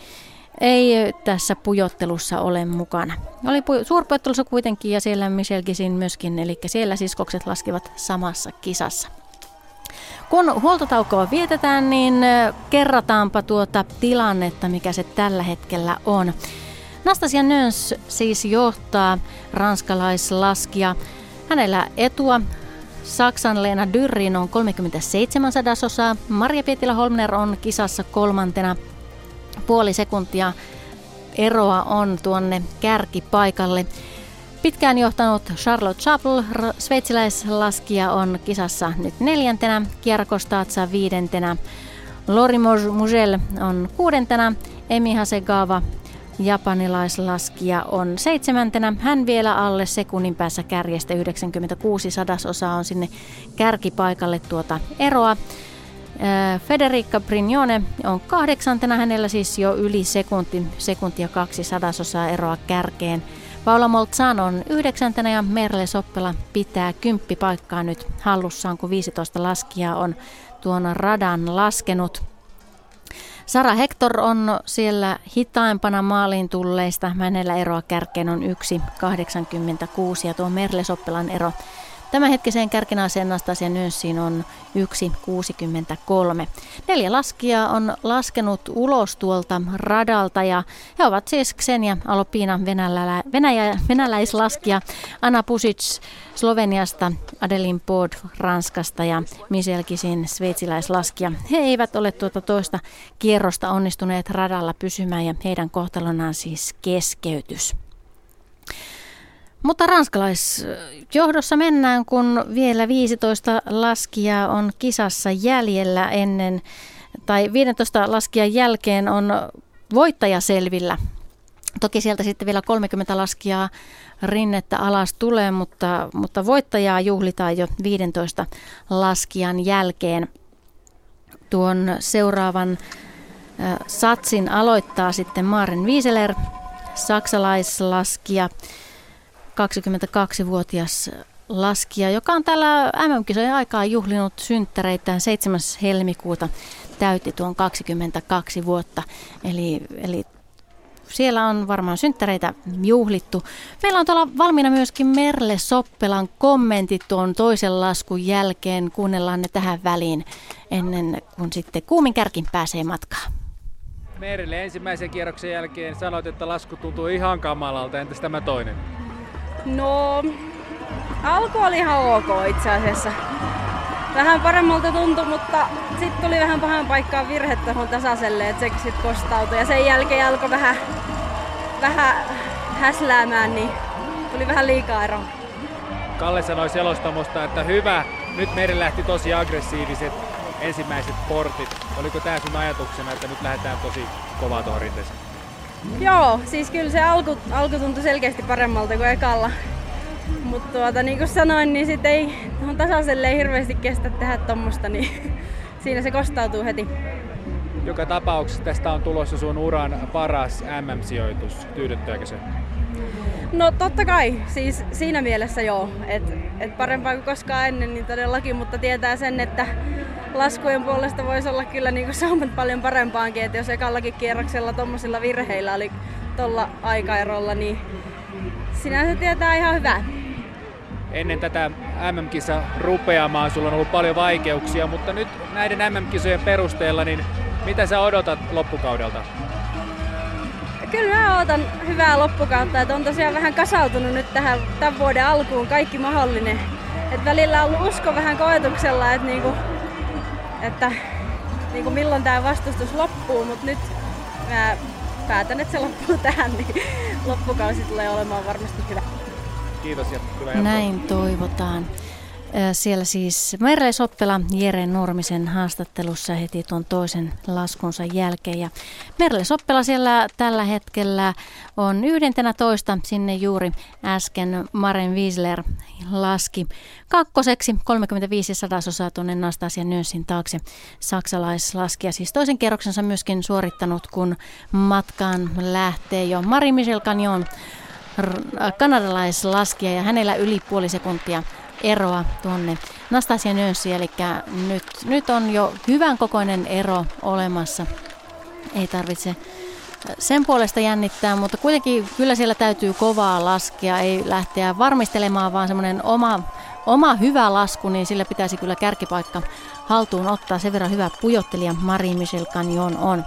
B: ei tässä pujottelussa ole mukana. Oli pu- suurpujottelussa kuitenkin ja siellä Michel Gisin myöskin, eli siellä siskokset laskivat samassa kisassa. Kun huoltotaukoa vietetään, niin kerrataanpa tuota tilannetta, mikä se tällä hetkellä on. Nastasia Nöns siis johtaa ranskalaislaskija. Hänellä etua Saksan Leena Dyrrin on 37 sadasosaa. Maria Pietilä Holmner on kisassa kolmantena puoli sekuntia eroa on tuonne kärkipaikalle. Pitkään johtanut Charlotte Chappell, sveitsiläislaskija, on kisassa nyt neljäntenä, Kierkostaatsa viidentenä, Lori Mugel on kuudentena, Emi Hasegawa Japanilaislaskija on seitsemäntenä. Hän vielä alle sekunnin päässä kärjestä 96 sadasosaa on sinne kärkipaikalle tuota eroa. Federica Brignone on kahdeksantena, hänellä siis jo yli sekunti, sekuntia kaksi sadasosaa eroa kärkeen. Paula Moltzan on yhdeksäntenä ja Merle Soppela pitää kymppipaikkaa nyt hallussaan, kun 15 laskijaa on tuon radan laskenut. Sara Hector on siellä hitaimpana maaliin tulleista. Hänellä eroa kärkeen on 1,86 ja tuo Merle Soppelan ero Tämänhetkiseen kärkinäiseen Anastasia Nönssiin on 1,63. Neljä laskijaa on laskenut ulos tuolta radalta ja he ovat siis Ksenia Alopina venälä, venäjä, venäläislaskija, Anna Pusic Sloveniasta, Adelin Pod Ranskasta ja Michel Kisin sveitsiläislaskija. He eivät ole tuota toista kierrosta onnistuneet radalla pysymään ja heidän kohtalonaan siis keskeytys. Mutta ranskalaisjohdossa mennään, kun vielä 15 laskijaa on kisassa jäljellä ennen, tai 15 laskijan jälkeen on voittaja selvillä. Toki sieltä sitten vielä 30 laskijaa rinnettä alas tulee, mutta, mutta voittajaa juhlitaan jo 15 laskijan jälkeen. Tuon seuraavan satsin aloittaa sitten Maren Wieseler, saksalaislaskija. 22-vuotias laskija, joka on tällä MM-kisojen aikaa juhlinut synttäreitään 7. helmikuuta täytti tuon 22 vuotta. Eli, eli siellä on varmaan synttäreitä juhlittu. Meillä on tuolla valmiina myöskin Merle Soppelan kommentit tuon toisen laskun jälkeen. Kuunnellaan ne tähän väliin ennen kuin sitten kuumin kärkin pääsee matkaan.
C: Merle ensimmäisen kierroksen jälkeen sanoit, että lasku tuntuu ihan kamalalta. Entäs tämä toinen?
D: No, alku oli ihan ok itse asiassa. Vähän paremmalta tuntui, mutta sitten tuli vähän pahan paikkaan virhe tuohon tasaiselle, että se sitten kostautui. Ja sen jälkeen alkoi vähän, vähän häsläämään, niin tuli vähän liikaa ero.
C: Kalle sanoi selostamosta, että hyvä, nyt meidän lähti tosi aggressiiviset ensimmäiset portit. Oliko tämä sun ajatuksena, että nyt lähdetään tosi kovaa tuohon rinteeseen?
D: Joo, siis kyllä se alku, alku tuntui selkeästi paremmalta kuin ekalla. Mutta tuota, niin kuin sanoin, niin sitten ei tuohon tasaiselle ei hirveästi kestä tehdä tuommoista, niin siinä se kostautuu heti.
C: Joka tapauksessa tästä on tulossa sun uran paras MM-sijoitus. Tyydyttääkö se?
D: No totta kai, siis siinä mielessä joo, että et parempaa kuin koskaan ennen niin todellakin, mutta tietää sen, että laskujen puolesta voisi olla kyllä niin saumat paljon parempaankin, että jos ekallakin kierroksella tuommoisilla virheillä oli tuolla aikaerolla, niin sinänsä tietää ihan hyvää.
C: Ennen tätä MM-kisa rupeamaan sulla on ollut paljon vaikeuksia, mutta nyt näiden MM-kisojen perusteella, niin mitä sä odotat loppukaudelta?
D: Kyllä mä odotan hyvää loppukautta, että on tosiaan vähän kasautunut nyt tähän tämän vuoden alkuun kaikki mahdollinen. Et välillä on ollut usko vähän koetuksella, että niinku että niin kuin milloin tämä vastustus loppuu, mutta nyt mä päätän, että se loppuu tähän, niin loppukausi tulee olemaan varmasti hyvä.
C: Kiitos ja hyvää
B: Näin toivotaan. Siellä siis Merle Soppela Jere Normisen haastattelussa heti tuon toisen laskunsa jälkeen. Ja Merle Soppela siellä tällä hetkellä on yhdentenä toista. Sinne juuri äsken Maren Wiesler laski kakkoseksi 35 sadasosaa tuonne Nastasia Nönsin taakse. Saksalaislaskija siis toisen kerroksensa myöskin suorittanut, kun matkaan lähtee jo Mari Michel Canyon kanadalaislaskija ja hänellä yli puoli sekuntia eroa tuonne Nastasia Nönssiin, eli nyt, nyt on jo hyvän kokoinen ero olemassa. Ei tarvitse sen puolesta jännittää, mutta kuitenkin kyllä siellä täytyy kovaa laskea, ei lähteä varmistelemaan, vaan semmoinen oma, oma hyvä lasku, niin sillä pitäisi kyllä kärkipaikka haltuun ottaa. Sen verran hyvä pujottelija Marie Michel Canyon on.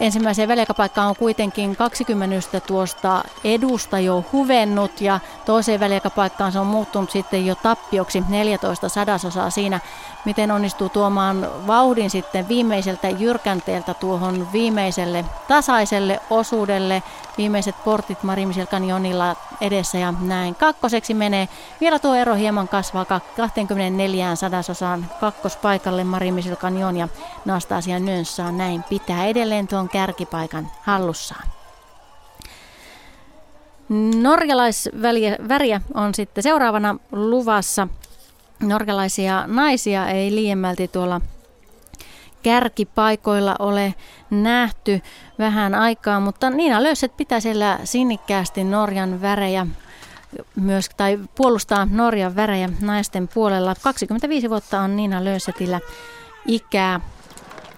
B: Ensimmäiseen väliaikapaikkaan on kuitenkin 20 tuosta edusta jo huvennut ja toiseen väliaikapaikkaan se on muuttunut sitten jo tappioksi 14 sadasosaa siinä, miten onnistuu tuomaan vauhdin sitten viimeiseltä jyrkänteeltä tuohon viimeiselle tasaiselle osuudelle. Viimeiset portit Marimisel kanjonilla edessä ja näin. Kakkoseksi menee. Vielä tuo ero hieman kasvaa 24 sadasosaan kakkospaikalle Marimisel kanjon ja Nastasia Nönssaan näin pitää edelleen tuon kärkipaikan hallussaan. Norjalaisväriä on sitten seuraavana luvassa. Norjalaisia naisia ei liiemmälti tuolla kärkipaikoilla ole nähty vähän aikaa, mutta Niina Löyset pitää siellä sinnikkäästi Norjan värejä myös, tai puolustaa Norjan värejä naisten puolella. 25 vuotta on Niina Löysetillä ikää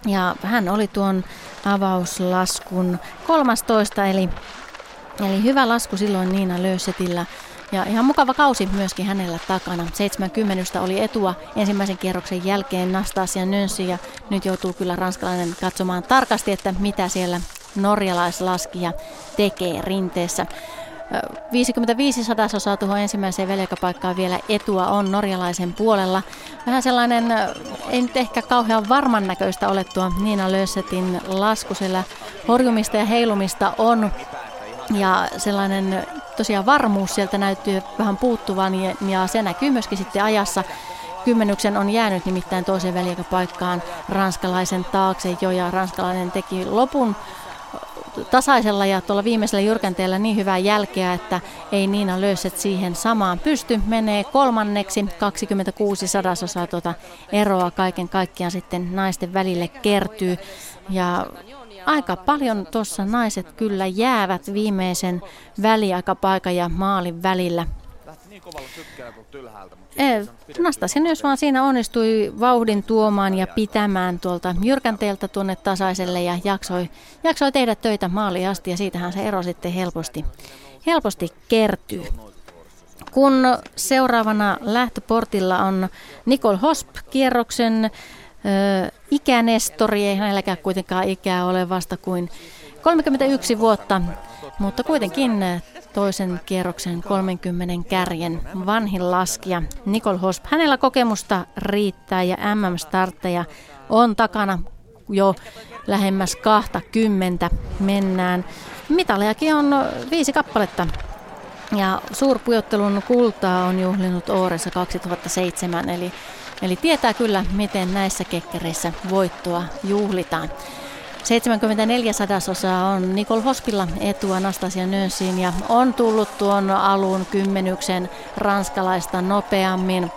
B: ja hän oli tuon avauslaskun 13, eli, eli hyvä lasku silloin Niina Löysetillä. Ja ihan mukava kausi myöskin hänellä takana. 70 oli etua ensimmäisen kierroksen jälkeen Nastasia Nönsi ja nyt joutuu kyllä ranskalainen katsomaan tarkasti, että mitä siellä norjalaislaskija tekee rinteessä. 55 sadasosaa tuohon ensimmäiseen velkapaikkaan vielä etua on norjalaisen puolella. Vähän sellainen, ei nyt ehkä kauhean varman näköistä ole tuo Niina Lössetin lasku, sillä horjumista ja heilumista on ja sellainen tosiaan varmuus sieltä näyttyy vähän puuttuvan ja se näkyy myöskin sitten ajassa. Kymmenyksen on jäänyt nimittäin toiseen väliaikapaikkaan ranskalaisen taakse jo ja ranskalainen teki lopun tasaisella ja tuolla viimeisellä jyrkänteellä niin hyvää jälkeä, että ei Niina Löyset siihen samaan pysty. Menee kolmanneksi 26 sadasosaa tuota eroa kaiken kaikkiaan sitten naisten välille kertyy. Ja aika paljon tuossa naiset kyllä jäävät viimeisen väliaikapaikan ja maalin välillä. Nastasia myös vaan siinä onnistui vauhdin tuomaan ja pitämään tuolta jyrkänteeltä tuonne tasaiselle ja jaksoi, jaksoi tehdä töitä maaliin asti ja siitähän se ero sitten helposti, helposti kertyy. Kun seuraavana lähtöportilla on Nicole Hosp kierroksen ikänestori, ei hänelläkään kuitenkaan ikää ole vasta kuin 31 vuotta, mutta kuitenkin toisen kierroksen 30 kärjen vanhin laskija Nicole Hosp. Hänellä kokemusta riittää ja MM-startteja on takana jo lähemmäs 20 mennään. Mitalejakin on viisi kappaletta ja suurpujottelun kultaa on juhlinut Ooressa 2007, eli Eli tietää kyllä, miten näissä kekkereissä voittoa juhlitaan. 74 sadasosaa on Nicole Hospilla etua Anastasia Nönsiin ja on tullut tuon alun kymmenyksen ranskalaista nopeammin.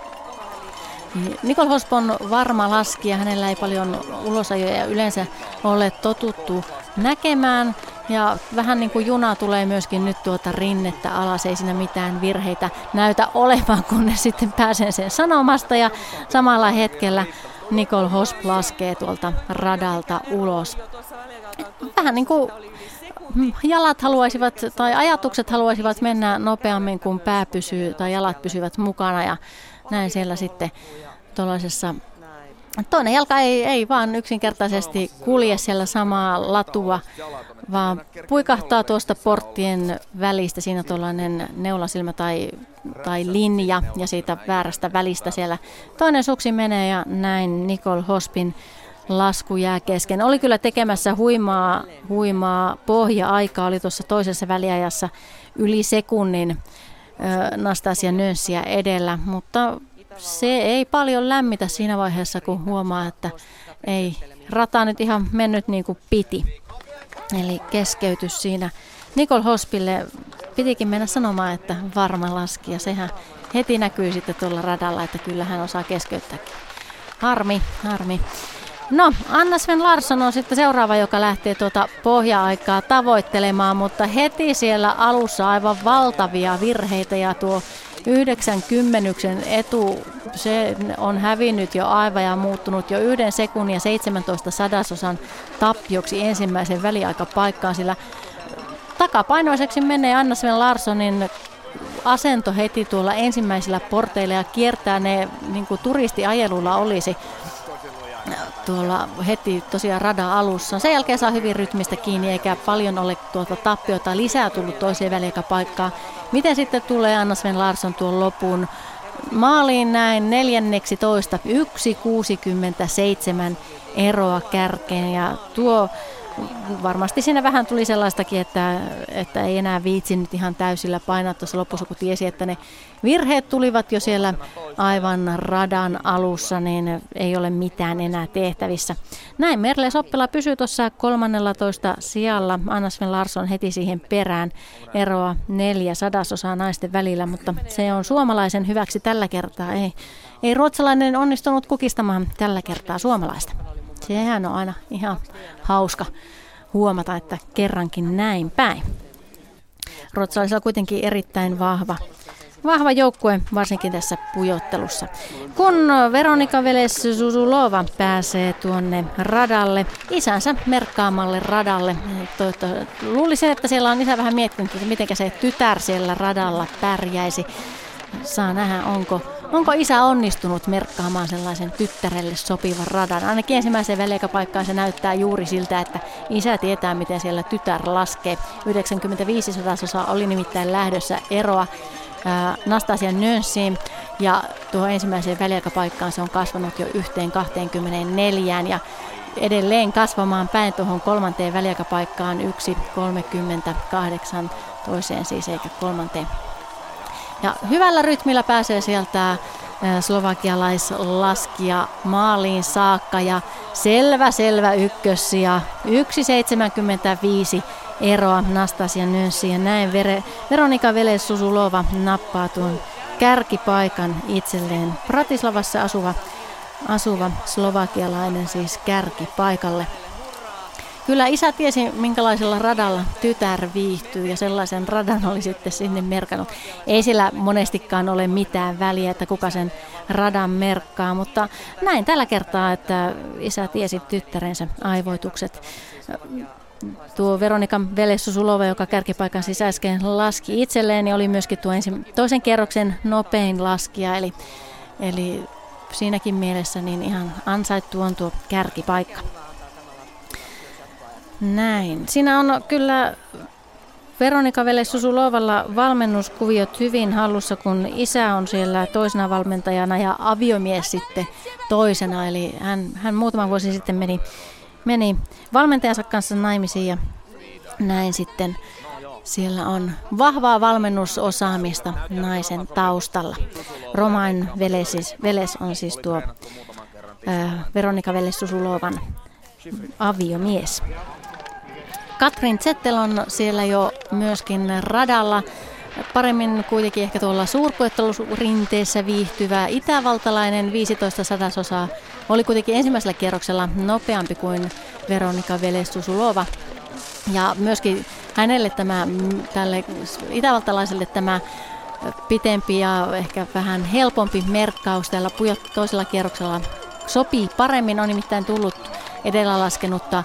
B: Nicole Hosp on varma laskija, hänellä ei paljon ulosajoja yleensä ole totuttu näkemään. Ja vähän niin kuin juna tulee myöskin nyt tuota rinnettä alas, ei siinä mitään virheitä näytä olevan, kun ne sitten pääsen sen sanomasta. Ja samalla hetkellä Nicole Hosp laskee tuolta radalta ulos. Vähän niin kuin jalat haluaisivat tai ajatukset haluaisivat mennä nopeammin kuin pää pysyy tai jalat pysyvät mukana ja näin siellä sitten tuollaisessa Toinen jalka ei, ei vaan yksinkertaisesti kulje siellä samaa latua, vaan puikahtaa tuosta porttien välistä. Siinä tuollainen neulasilmä tai, tai linja ja siitä väärästä välistä siellä. toinen suksi menee ja näin Nicole Hospin lasku jää kesken. Oli kyllä tekemässä huimaa, huimaa. Pohja-aikaa, oli tuossa toisessa väliajassa yli sekunnin Nastasia Nönssiä edellä, mutta se ei paljon lämmitä siinä vaiheessa, kun huomaa, että ei rata nyt ihan mennyt niin kuin piti. Eli keskeytys siinä. Nicole Hospille pitikin mennä sanomaan, että varma laski ja sehän heti näkyy sitten tuolla radalla, että kyllä hän osaa keskeyttääkin. Harmi, harmi. No, Anna Sven Larsson on sitten seuraava, joka lähtee tuota pohja-aikaa tavoittelemaan, mutta heti siellä alussa aivan valtavia virheitä ja tuo 90 etu, se on hävinnyt jo aivan ja muuttunut jo yhden sekunnin ja 17 sadasosan tappioksi ensimmäisen väliaikapaikkaan, sillä takapainoiseksi menee Anna Sven Larssonin asento heti tuolla ensimmäisillä porteilla ja kiertää ne niin kuin turistiajelulla olisi tuolla heti tosiaan radan alussa. Sen jälkeen saa hyvin rytmistä kiinni eikä paljon ole tuota tappiota lisää tullut toiseen väliaikapaikkaan. Miten sitten tulee Anna Sven Larsson tuon lopun? Maaliin näin neljänneksi toista 1.67 eroa kärkeen. Ja tuo varmasti siinä vähän tuli sellaistakin, että, että ei enää viitsi nyt ihan täysillä painaa tuossa lopussa, kun tiesi, että ne virheet tulivat jo siellä aivan radan alussa, niin ei ole mitään enää tehtävissä. Näin Merle Soppela pysyy tuossa 13 sijalla, Anna Sven Larsson heti siihen perään, eroa neljä sadasosaa naisten välillä, mutta se on suomalaisen hyväksi tällä kertaa, ei, ei ruotsalainen onnistunut kukistamaan tällä kertaa suomalaista. Sehän on aina ihan hauska huomata, että kerrankin näin päin. Ruotsalaisilla on kuitenkin erittäin vahva, vahva joukkue, varsinkin tässä pujottelussa. Kun Veronika Veles Susulova pääsee tuonne radalle, isänsä merkkaamalle radalle, luulisin, että siellä on isä vähän miettinyt, että miten se tytär siellä radalla pärjäisi. Saa nähdä, onko Onko isä onnistunut merkkaamaan sellaisen tyttärelle sopivan radan? Ainakin ensimmäisen väliaikapaikkaan se näyttää juuri siltä, että isä tietää, miten siellä tytär laskee. 95 sadasosa oli nimittäin lähdössä eroa Nastasia Nönssiin ja tuohon ensimmäiseen väliaikapaikkaan se on kasvanut jo yhteen 24 ja edelleen kasvamaan päin tuohon kolmanteen väliaikapaikkaan 1.38 toiseen siis eikä kolmanteen ja hyvällä rytmillä pääsee sieltä slovakialaislaskija maaliin saakka ja selvä selvä ykkössiä 1.75 eroa Nastasia Nönssi ja näin Vere, Veronika Veles-Susulova nappaa tuon kärkipaikan itselleen. Pratislavassa asuva, asuva slovakialainen siis kärkipaikalle. Kyllä isä tiesi, minkälaisella radalla tytär viihtyy ja sellaisen radan oli sitten sinne merkannut. Ei sillä monestikaan ole mitään väliä, että kuka sen radan merkkaa, mutta näin tällä kertaa, että isä tiesi tyttärensä aivoitukset. Tuo Veronika Velessusulova, joka kärkipaikan siis laski itselleen, niin oli myöskin tuo ensi, toisen kerroksen nopein laskija, eli, eli siinäkin mielessä niin ihan ansaittu on tuo kärkipaikka. Näin. Siinä on kyllä Veronika Vele Susulovalla valmennuskuviot hyvin hallussa, kun isä on siellä toisena valmentajana ja aviomies sitten toisena. Eli hän, hän muutama vuosi sitten meni, meni valmentajansa kanssa naimisiin ja näin sitten siellä on vahvaa valmennusosaamista naisen taustalla. Romain Veles, Veles on siis tuo ää, Veronika Vele Susulovan aviomies. Katrin Zettel on siellä jo myöskin radalla. Paremmin kuitenkin ehkä tuolla suurpuettelurinteessä viihtyvä itävaltalainen 15 sadasosaa oli kuitenkin ensimmäisellä kierroksella nopeampi kuin Veronika Velestusulova. Ja myöskin hänelle tämä, tälle itävaltalaiselle tämä pitempi ja ehkä vähän helpompi merkkaus tällä toisella kierroksella sopii paremmin. On nimittäin tullut edellä laskenutta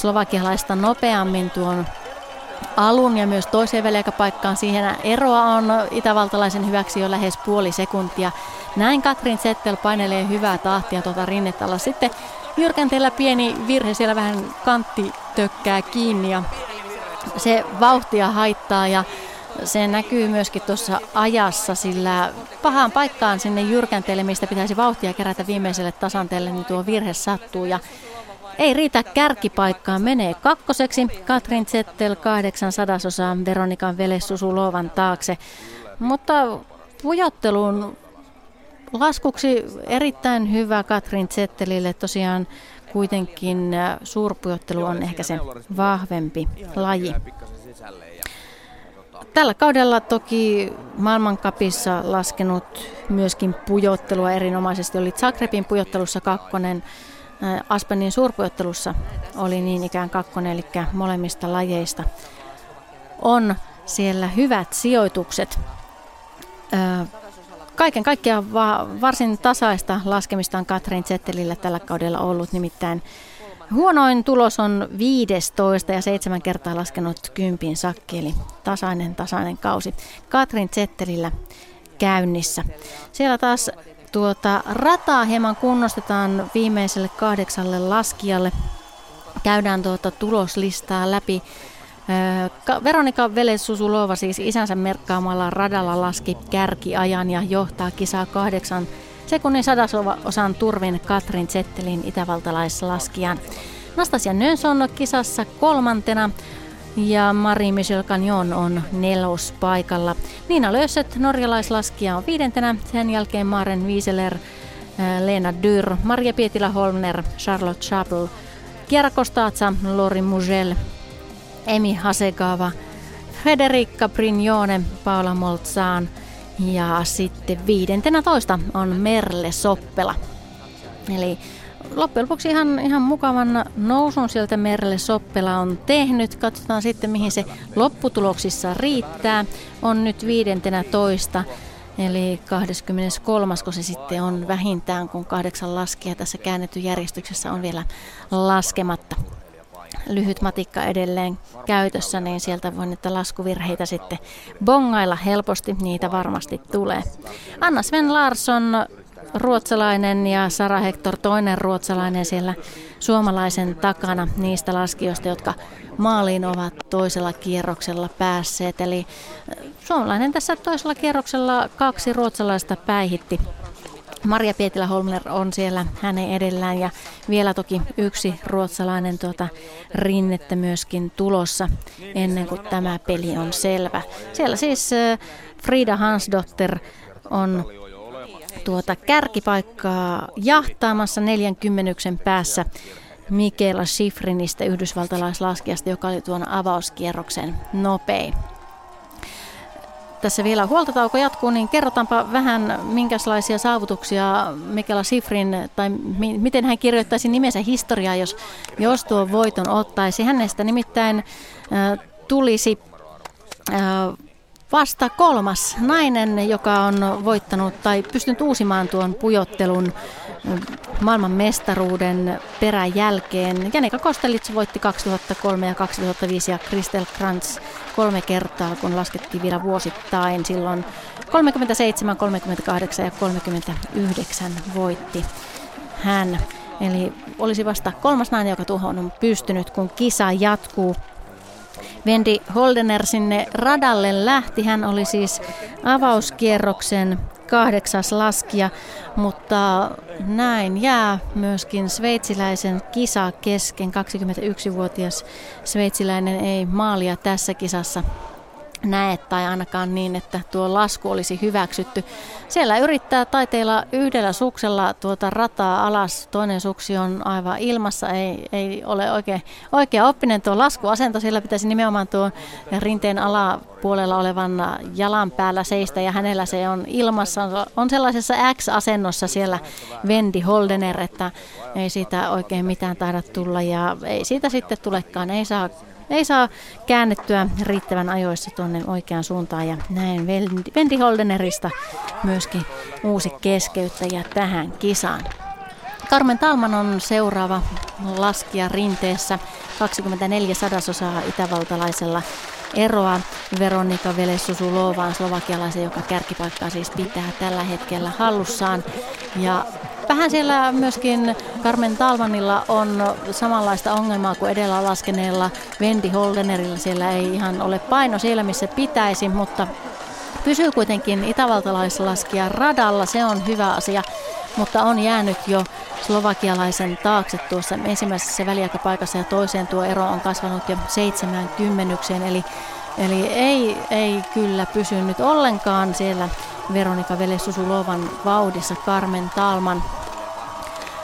B: slovakialaista nopeammin tuon alun ja myös toiseen väliaikapaikkaan. Siihen eroa on itävaltalaisen hyväksi jo lähes puoli sekuntia. Näin Katrin Zettel painelee hyvää tahtia tuota rinnettä alla. Sitten Jyrkänteellä pieni virhe, siellä vähän kantti tökkää kiinni ja se vauhtia haittaa ja se näkyy myöskin tuossa ajassa, sillä pahaan paikkaan sinne jyrkänteelle, mistä pitäisi vauhtia kerätä viimeiselle tasanteelle, niin tuo virhe sattuu ja ei riitä kärkipaikkaa, menee kakkoseksi. Katrin Zettel kahdeksan sadasosaa Veronikan Velessusulovan taakse. Mutta pujottelun laskuksi erittäin hyvä Katrin Zettelille. Tosiaan kuitenkin äh, suurpujottelu on ehkä se vahvempi laji. Tällä kaudella toki maailmankapissa laskenut myöskin pujottelua erinomaisesti. Oli Zagrebin pujottelussa kakkonen, Aspenin suurpuottelussa oli niin ikään kakkonen, eli molemmista lajeista on siellä hyvät sijoitukset. Kaiken kaikkiaan varsin tasaista laskemista on Katrin Zettelillä tällä kaudella ollut, nimittäin Huonoin tulos on 15 ja seitsemän kertaa laskenut kympin sakki, eli tasainen tasainen kausi. Katrin Zettelillä käynnissä. Siellä taas tuota, rataa hieman kunnostetaan viimeiselle kahdeksalle laskijalle. Käydään tuota tuloslistaa läpi. Veronika Velesusulova siis isänsä merkkaamalla radalla laski kärkiajan ja johtaa kisaa kahdeksan sekunnin sadasosan turvin Katrin Zettelin itävaltalaislaskijan. Nastasia Nönson kisassa kolmantena ja Marie Michel Canyon on nelospaikalla. Niina Lösset, norjalaislaskija, on viidentenä. Sen jälkeen Maren Wieseler, äh, Leena Dyr, Maria Pietilä-Holmner, Charlotte Chapel, Kiera Kostatsa, Lori Mugel, Emi Hasegava, Federica Brignone, Paula Moltsaan ja sitten viidentenä toista on Merle Soppela. Eli loppujen lopuksi ihan, ihan mukavan nousun sieltä merelle Soppela on tehnyt. Katsotaan sitten, mihin se lopputuloksissa riittää. On nyt viidentenä toista. Eli 23. kun se sitten on vähintään, kun kahdeksan laskia tässä käännetty järjestyksessä on vielä laskematta. Lyhyt matikka edelleen käytössä, niin sieltä voi niitä laskuvirheitä sitten bongailla helposti, niitä varmasti tulee. Anna Sven Larsson ruotsalainen ja Sara Hector toinen ruotsalainen siellä suomalaisen takana niistä laskijoista, jotka maaliin ovat toisella kierroksella päässeet. Eli äh, suomalainen tässä toisella kierroksella kaksi ruotsalaista päihitti. Maria Pietilä-Holmner on siellä hänen edellään ja vielä toki yksi ruotsalainen tuota rinnettä myöskin tulossa ennen kuin tämä peli on selvä. Siellä siis äh, Frida Hansdotter on tuota kärkipaikkaa jahtaamassa 40 päässä Mikela Schifrinistä yhdysvaltalaislaskijasta, joka oli tuon avauskierroksen nopein. Tässä vielä huoltotauko jatkuu, niin kerrotaanpa vähän, minkälaisia saavutuksia Mikela Sifrin, tai mi- miten hän kirjoittaisi nimensä historiaa, jos, jos tuo voiton ottaisi. Hänestä nimittäin äh, tulisi äh, vasta kolmas nainen, joka on voittanut tai pystynyt uusimaan tuon pujottelun maailman mestaruuden perän jälkeen. Janika Kostelits voitti 2003 ja 2005 ja Kristel Krantz kolme kertaa, kun laskettiin vielä vuosittain. Silloin 37, 38 ja 39 voitti hän. Eli olisi vasta kolmas nainen, joka tuohon on pystynyt, kun kisa jatkuu. Vendi Holdener sinne radalle lähti. Hän oli siis avauskierroksen kahdeksas laskija, mutta näin jää myöskin sveitsiläisen kisa kesken. 21-vuotias sveitsiläinen ei maalia tässä kisassa näe tai ainakaan niin, että tuo lasku olisi hyväksytty. Siellä yrittää taiteilla yhdellä suksella tuota rataa alas, toinen suksi on aivan ilmassa, ei, ei ole oikein, oikea oppinen tuo laskuasento, sillä pitäisi nimenomaan tuo rinteen alapuolella olevan jalan päällä seistä ja hänellä se on ilmassa, on sellaisessa X-asennossa siellä Vendi Holdener, että ei siitä oikein mitään taida tulla ja ei siitä sitten tulekaan, ei saa ei saa käännettyä riittävän ajoissa tuonne oikeaan suuntaan ja näin Vendi Holdenerista myöskin uusi keskeyttäjä tähän kisaan. Carmen Talman on seuraava laskija rinteessä 24 sadasosaa itävaltalaisella eroa Veronika Velessusulovaan, slovakialaisen, joka kärkipaikkaa siis pitää tällä hetkellä hallussaan. Ja vähän siellä myöskin Carmen Talmanilla on samanlaista ongelmaa kuin edellä laskeneella Vendi Holdenerilla. Siellä ei ihan ole paino siellä, missä pitäisi, mutta pysyy kuitenkin itävaltalaislaskija radalla. Se on hyvä asia, mutta on jäänyt jo slovakialaisen taakse tuossa ensimmäisessä väliaikapaikassa ja toiseen tuo ero on kasvanut jo seitsemän kymmenykseen, eli Eli ei, ei kyllä pysynyt ollenkaan siellä Veronika Velesusulovan vauhdissa Carmen Talman.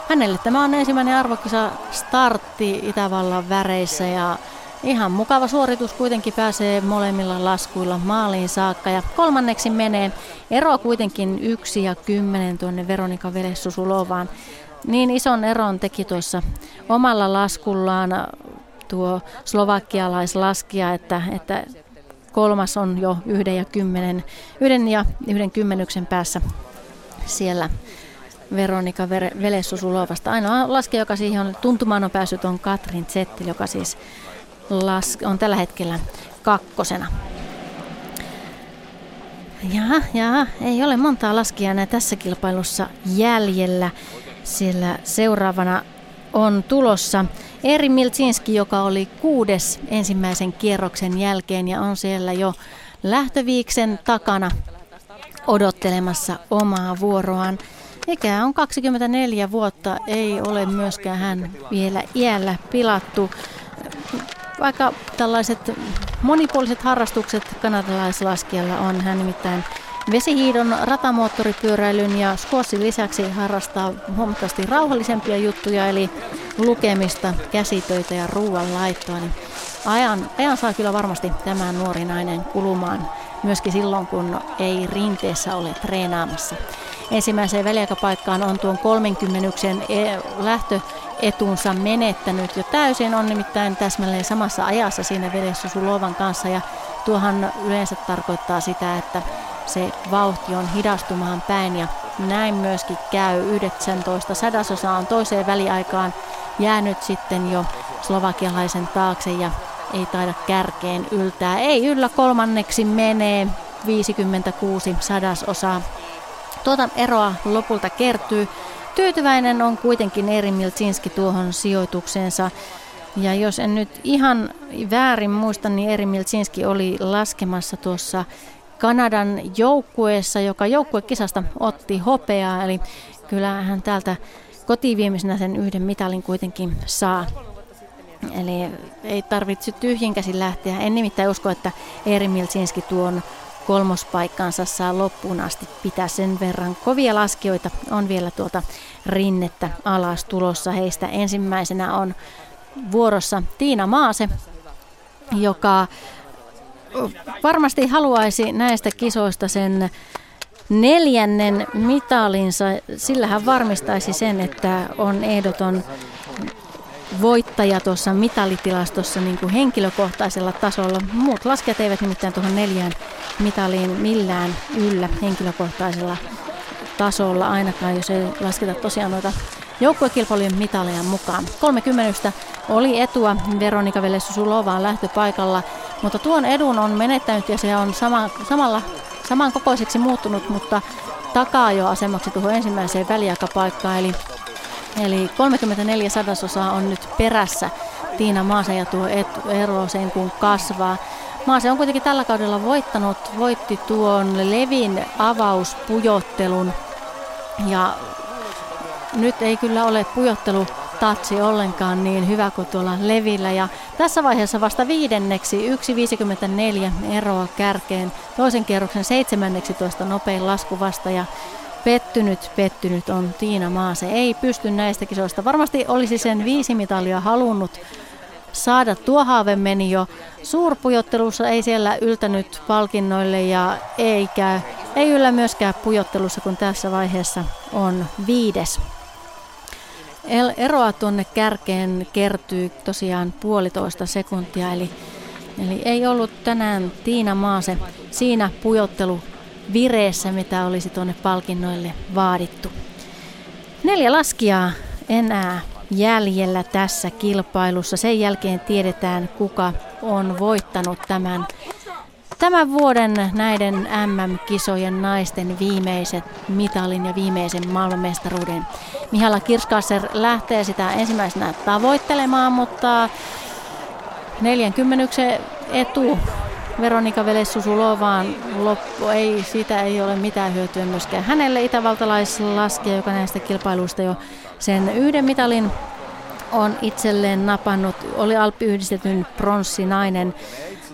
B: Hänelle tämä on ensimmäinen arvokisa startti Itävallan väreissä ja ihan mukava suoritus kuitenkin pääsee molemmilla laskuilla maaliin saakka. Ja kolmanneksi menee ero kuitenkin yksi ja kymmenen tuonne Veronika Velesusulovaan. Niin ison eron teki tuossa omalla laskullaan tuo slovakialaislaskija, että, että kolmas on jo yhden ja kymmenen, yhden ja yhden kymmenyksen päässä siellä Veronika Velessusulovasta. Ainoa laskija, joka siihen on tuntumaan on päässyt, on Katrin Zettel, joka siis las, on tällä hetkellä kakkosena. Jaha, jaha, ei ole montaa laskijaa tässä kilpailussa jäljellä, sillä seuraavana on tulossa Eri Miltsinski, joka oli kuudes ensimmäisen kierroksen jälkeen ja on siellä jo lähtöviiksen takana odottelemassa omaa vuoroaan. Ikä on 24 vuotta, ei ole myöskään hän vielä iällä pilattu. Vaikka tällaiset monipuoliset harrastukset kanadalaislaskijalla on, hän nimittäin Vesihiidon, ratamoottoripyöräilyn ja squashin lisäksi harrastaa huomattavasti rauhallisempia juttuja, eli lukemista, käsitöitä ja ruoanlaittoa. Niin ajan, ajan saa kyllä varmasti tämä nuori nainen kulumaan myöskin silloin, kun ei rinteessä ole treenaamassa. Ensimmäiseen väliaikapaikkaan on tuon 30 e- lähtöetunsa menettänyt jo täysin. On nimittäin täsmälleen samassa ajassa siinä vedessä Sulovan kanssa ja tuohan yleensä tarkoittaa sitä, että se vauhti on hidastumaan päin ja näin myöskin käy 19 sadasosa on toiseen väliaikaan jäänyt sitten jo slovakialaisen taakse ja ei taida kärkeen yltää. Ei yllä kolmanneksi menee 56 sadasosaa. Tuota eroa lopulta kertyy. Tyytyväinen on kuitenkin Eri Miltsinski tuohon sijoitukseensa. Ja jos en nyt ihan väärin muista, niin Eri Miltsinski oli laskemassa tuossa Kanadan joukkueessa, joka joukkuekisasta otti hopeaa. Eli kyllähän täältä kotiviemisenä sen yhden mitalin kuitenkin saa. Eli ei tarvitse tyhjin käsin lähteä. En nimittäin usko, että Eeri Miltsinski tuon kolmospaikkaansa saa loppuun asti pitää sen verran. Kovia laskijoita on vielä tuolta rinnettä alas tulossa. Heistä ensimmäisenä on vuorossa Tiina Maase, joka varmasti haluaisi näistä kisoista sen neljännen mitalinsa. Sillä hän varmistaisi sen, että on ehdoton voittaja tuossa mitalitilastossa niin kuin henkilökohtaisella tasolla. Muut laskijat eivät nimittäin tuohon neljään mitaliin millään yllä henkilökohtaisella tasolla ainakaan, jos ei lasketa tosiaan noita joukkuekilpailujen mitaleja mukaan. 30 oli etua Veronika Velessusulovaan lähtöpaikalla, mutta tuon edun on menettänyt ja se on sama, samalla samankokoiseksi muuttunut, mutta takaa jo asemaksi tuohon ensimmäiseen väliaikapaikkaan. Eli, eli 34 sadasosaa on nyt perässä Tiina Maasa ja tuo ero sen kun kasvaa. Maase on kuitenkin tällä kaudella voittanut, voitti tuon Levin avauspujottelun ja nyt ei kyllä ole pujottelu tatsi ollenkaan niin hyvä kuin tuolla Levillä. Ja tässä vaiheessa vasta viidenneksi 1.54 eroa kärkeen. Toisen kierroksen 17 nopein lasku vasta ja pettynyt, pettynyt on Tiina Maase. Ei pysty näistä kisoista. Varmasti olisi sen viisi mitalia halunnut saada. Tuo haave meni jo suurpujottelussa, ei siellä yltänyt palkinnoille ja eikä, ei yllä myöskään pujottelussa, kun tässä vaiheessa on viides. Eroa tuonne kärkeen kertyy tosiaan puolitoista sekuntia, eli, eli ei ollut tänään Tiina Maase siinä pujottelu vireessä, mitä olisi tuonne palkinnoille vaadittu. Neljä laskijaa enää jäljellä tässä kilpailussa. Sen jälkeen tiedetään, kuka on voittanut tämän Tämän vuoden näiden MM-kisojen naisten viimeiset mitalin ja viimeisen maailmanmestaruuden. Mihala Kirskasser lähtee sitä ensimmäisenä tavoittelemaan, mutta 40 etu Veronika Velessusulovaan loppu. Ei, siitä ei ole mitään hyötyä myöskään hänelle itävaltalaislaskija, joka näistä kilpailuista jo sen yhden mitalin on itselleen napannut. Oli Alppi-yhdistetyn pronssinainen.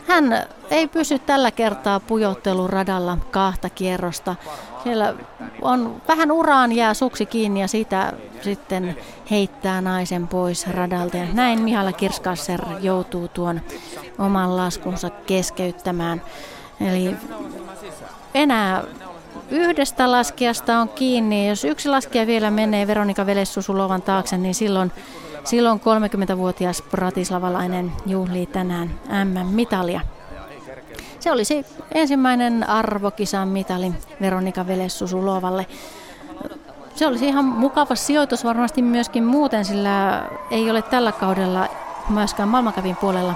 B: Hän ei pysy tällä kertaa pujotteluradalla kahta kierrosta. Siellä on vähän uraan jää suksi kiinni ja sitä sitten heittää naisen pois radalta. Ja näin Mihala Kirskasser joutuu tuon oman laskunsa keskeyttämään. Eli enää yhdestä laskijasta on kiinni. Jos yksi laskija vielä menee Veronika Velessusulovan taakse, niin silloin, silloin 30-vuotias pratislavalainen juhlii tänään MM-mitalia. Se olisi ensimmäinen arvokisan mitali Veronika Velessusulovalle. Se olisi ihan mukava sijoitus varmasti myöskin muuten, sillä ei ole tällä kaudella myöskään maailmankapin puolella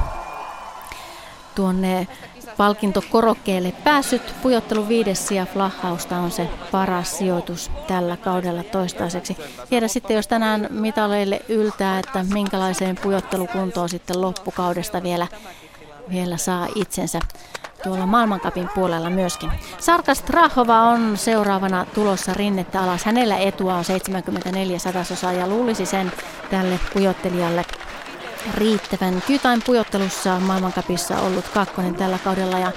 B: tuonne palkintokorokkeelle päässyt. Pujottelu viides ja Flahausta on se paras sijoitus tällä kaudella toistaiseksi. Tiedä sitten, jos tänään mitaleille yltää, että minkälaiseen pujottelukuntoon sitten loppukaudesta vielä, vielä saa itsensä tuolla maailmankapin puolella myöskin. Sarkas Trahova on seuraavana tulossa rinnettä alas. Hänellä etua on 74 sadasosaa ja luulisi sen tälle pujottelijalle riittävän. Kytain pujottelussa maailmankapissa ollut kakkonen tällä kaudella ja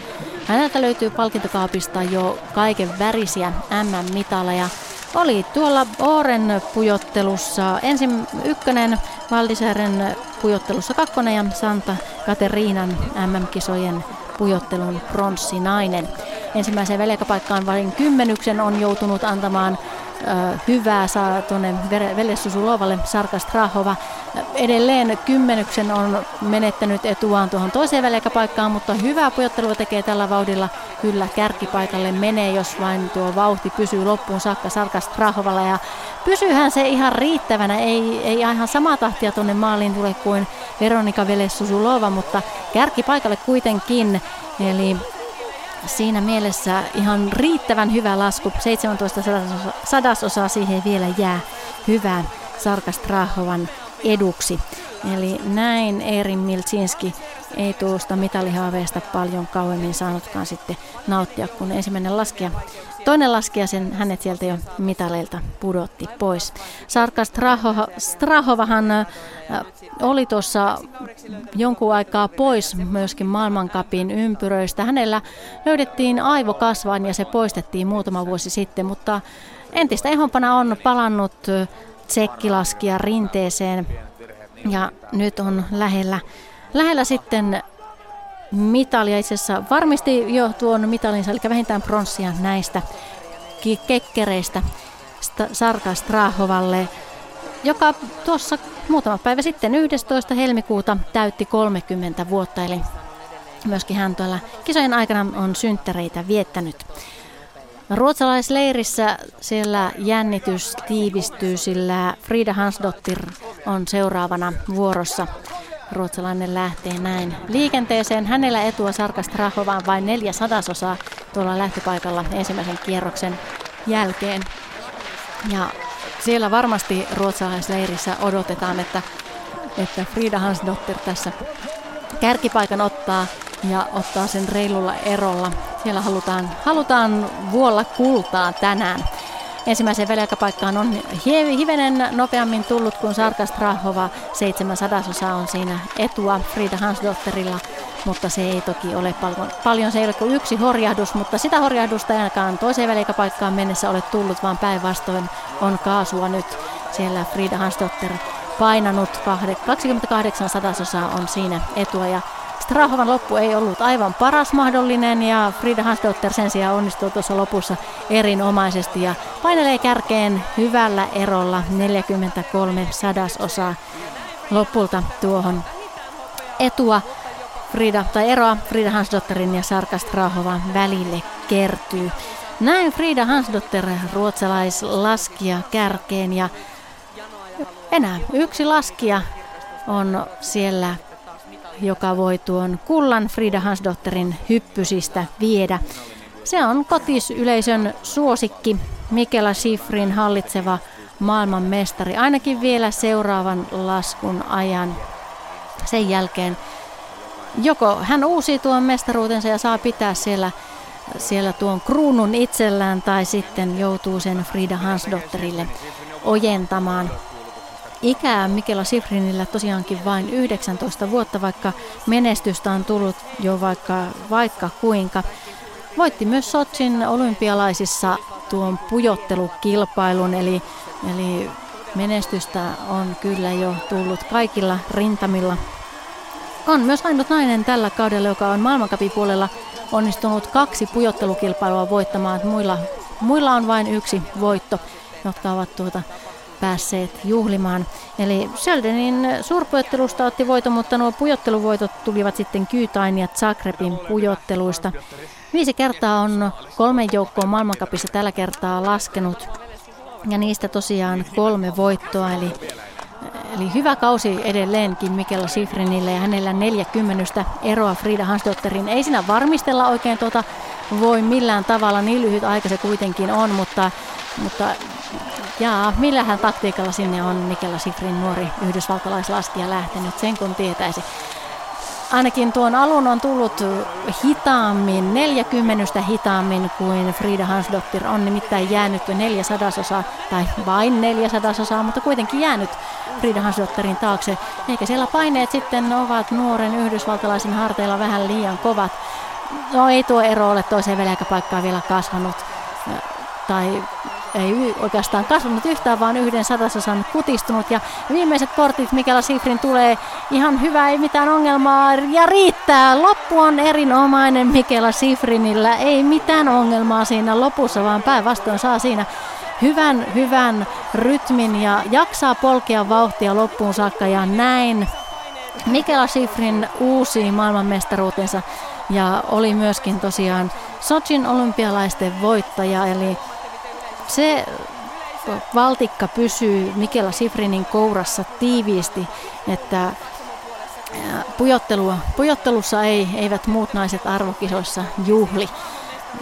B: häneltä löytyy palkintokaapista jo kaiken värisiä MM-mitaleja. Oli tuolla Oren pujottelussa ensin ykkönen, Valdisäären pujottelussa kakkonen ja Santa Kateriinan MM-kisojen pujottelun pronssinainen. Ensimmäiseen veljekäpaikkaan vain kymmenyksen on joutunut antamaan hyvää saa tuonne Veljessusulovalle Sarkas Trahova. Edelleen kymmenyksen on menettänyt etuaan tuohon toiseen väliaikapaikkaan, mutta hyvää pujottelua tekee tällä vauhdilla. Kyllä kärkipaikalle menee, jos vain tuo vauhti pysyy loppuun saakka Sarkas Trahovalla. Ja pysyyhän se ihan riittävänä, ei, ei ihan samaa tahtia tuonne maaliin tule kuin Veronika Veljessusulova, mutta kärkipaikalle kuitenkin. Eli siinä mielessä ihan riittävän hyvä lasku. 17 sadasosaa siihen vielä jää hyvää Sarkastrahovan eduksi. Eli näin Erin Miltsinski ei tuosta mitalihaaveesta paljon kauemmin saanutkaan sitten nauttia, kun ensimmäinen laskija, toinen laskija sen hänet sieltä jo mitaleilta pudotti pois. Sarka Strahova, Strahovahan oli tuossa jonkun aikaa pois myöskin maailmankapin ympyröistä. Hänellä löydettiin aivokasvain ja se poistettiin muutama vuosi sitten, mutta entistä ehompana on palannut tsekkilaskija rinteeseen ja nyt on lähellä, lähellä sitten mitalia itse asiassa varmasti jo tuon mitalinsa, eli vähintään pronssia näistä kekkereistä Sarka Strahovalle, joka tuossa muutama päivä sitten 11. helmikuuta täytti 30 vuotta, eli myöskin hän tuolla kisojen aikana on synttäreitä viettänyt. Ruotsalaisleirissä siellä jännitys tiivistyy, sillä Frida Hansdottir on seuraavana vuorossa. Ruotsalainen lähtee näin liikenteeseen. Hänellä etua Sarkasta Rahovaan vain neljä sadasosaa tuolla lähtöpaikalla ensimmäisen kierroksen jälkeen. Ja siellä varmasti ruotsalaisleirissä odotetaan, että, että Frida Hansdottir tässä kärkipaikan ottaa ja ottaa sen reilulla erolla. Siellä halutaan, halutaan vuolla kultaa tänään. Ensimmäiseen väliaikapaikkaan on hivenen nopeammin tullut kuin Sarkas Trahova. Seitsemän sadasosa on siinä etua Frida Hansdotterilla, mutta se ei toki ole paljon, paljon se ei ole kuin yksi horjahdus, mutta sitä horjahdusta ei ainakaan toiseen väliaikapaikkaan mennessä ole tullut, vaan päinvastoin on kaasua nyt siellä Frida Hansdotter painanut 28 sadasosaa on siinä etua ja Strahovan loppu ei ollut aivan paras mahdollinen ja Frida Hansdotter sen sijaan onnistuu tuossa lopussa erinomaisesti ja painelee kärkeen hyvällä erolla 43 sadasosaa lopulta tuohon etua Frida, tai eroa Frida Hansdotterin ja Sarka Strahovan välille kertyy. Näin Frida Hansdotter ruotsalaislaskija kärkeen ja enää yksi laskija on siellä joka voi tuon kullan Frida Hansdotterin hyppysistä viedä. Se on kotisyleisön suosikki, Mikela Schifrin hallitseva maailmanmestari, ainakin vielä seuraavan laskun ajan. Sen jälkeen joko hän uusi tuon mestaruutensa ja saa pitää siellä, siellä tuon kruunun itsellään tai sitten joutuu sen Frida Hansdotterille ojentamaan. Ikää Mikela Sifrinillä tosiaankin vain 19 vuotta, vaikka menestystä on tullut jo vaikka, vaikka kuinka. Voitti myös Sotsin olympialaisissa tuon pujottelukilpailun, eli, eli menestystä on kyllä jo tullut kaikilla rintamilla. On myös ainut nainen tällä kaudella, joka on maailmankapin puolella onnistunut kaksi pujottelukilpailua voittamaan. Muilla, muilla on vain yksi voitto, jotka ovat tuota päässeet juhlimaan. Eli Söldenin suurpujottelusta otti voiton, mutta nuo pujotteluvoitot tulivat sitten Kyytain ja Zagrebin pujotteluista. Viisi kertaa on kolmen joukkoon maailmankapissa tällä kertaa laskenut ja niistä tosiaan kolme voittoa, eli, Eli hyvä kausi edelleenkin Mikella Sifrinille ja hänellä 40 eroa Frida Hansdotterin. Ei siinä varmistella oikein tuota voi millään tavalla, niin lyhyt aika se kuitenkin on, mutta, mutta jaa, millähän taktiikalla sinne on Mikella Sifrin nuori yhdysvaltalaislaskija lähtenyt, sen kun tietäisi. Ainakin tuon alun on tullut hitaammin, 40 hitaammin kuin Frida Hansdottir on nimittäin jäänyt neljä sadasosaa, tai vain neljä sadasosaa, mutta kuitenkin jäänyt Frida Hansdottirin taakse. Eikä siellä paineet sitten ovat nuoren yhdysvaltalaisen harteilla vähän liian kovat. No ei tuo ero ole toiseen väliaikapaikkaan vielä kasvanut, tai ei oikeastaan kasvanut yhtään, vaan yhden sadasosan kutistunut. Ja viimeiset portit Mikela Sifrin tulee ihan hyvä, ei mitään ongelmaa ja riittää. Loppu on erinomainen Mikela Sifrinillä, ei mitään ongelmaa siinä lopussa, vaan päinvastoin saa siinä hyvän, hyvän rytmin ja jaksaa polkea vauhtia loppuun saakka ja näin. Mikela Sifrin uusi maailmanmestaruutensa ja oli myöskin tosiaan Sochin olympialaisten voittaja, eli se valtikka pysyy Mikela Sifrinin kourassa tiiviisti, että pujottelua, pujottelussa ei, eivät muut naiset arvokisoissa juhli.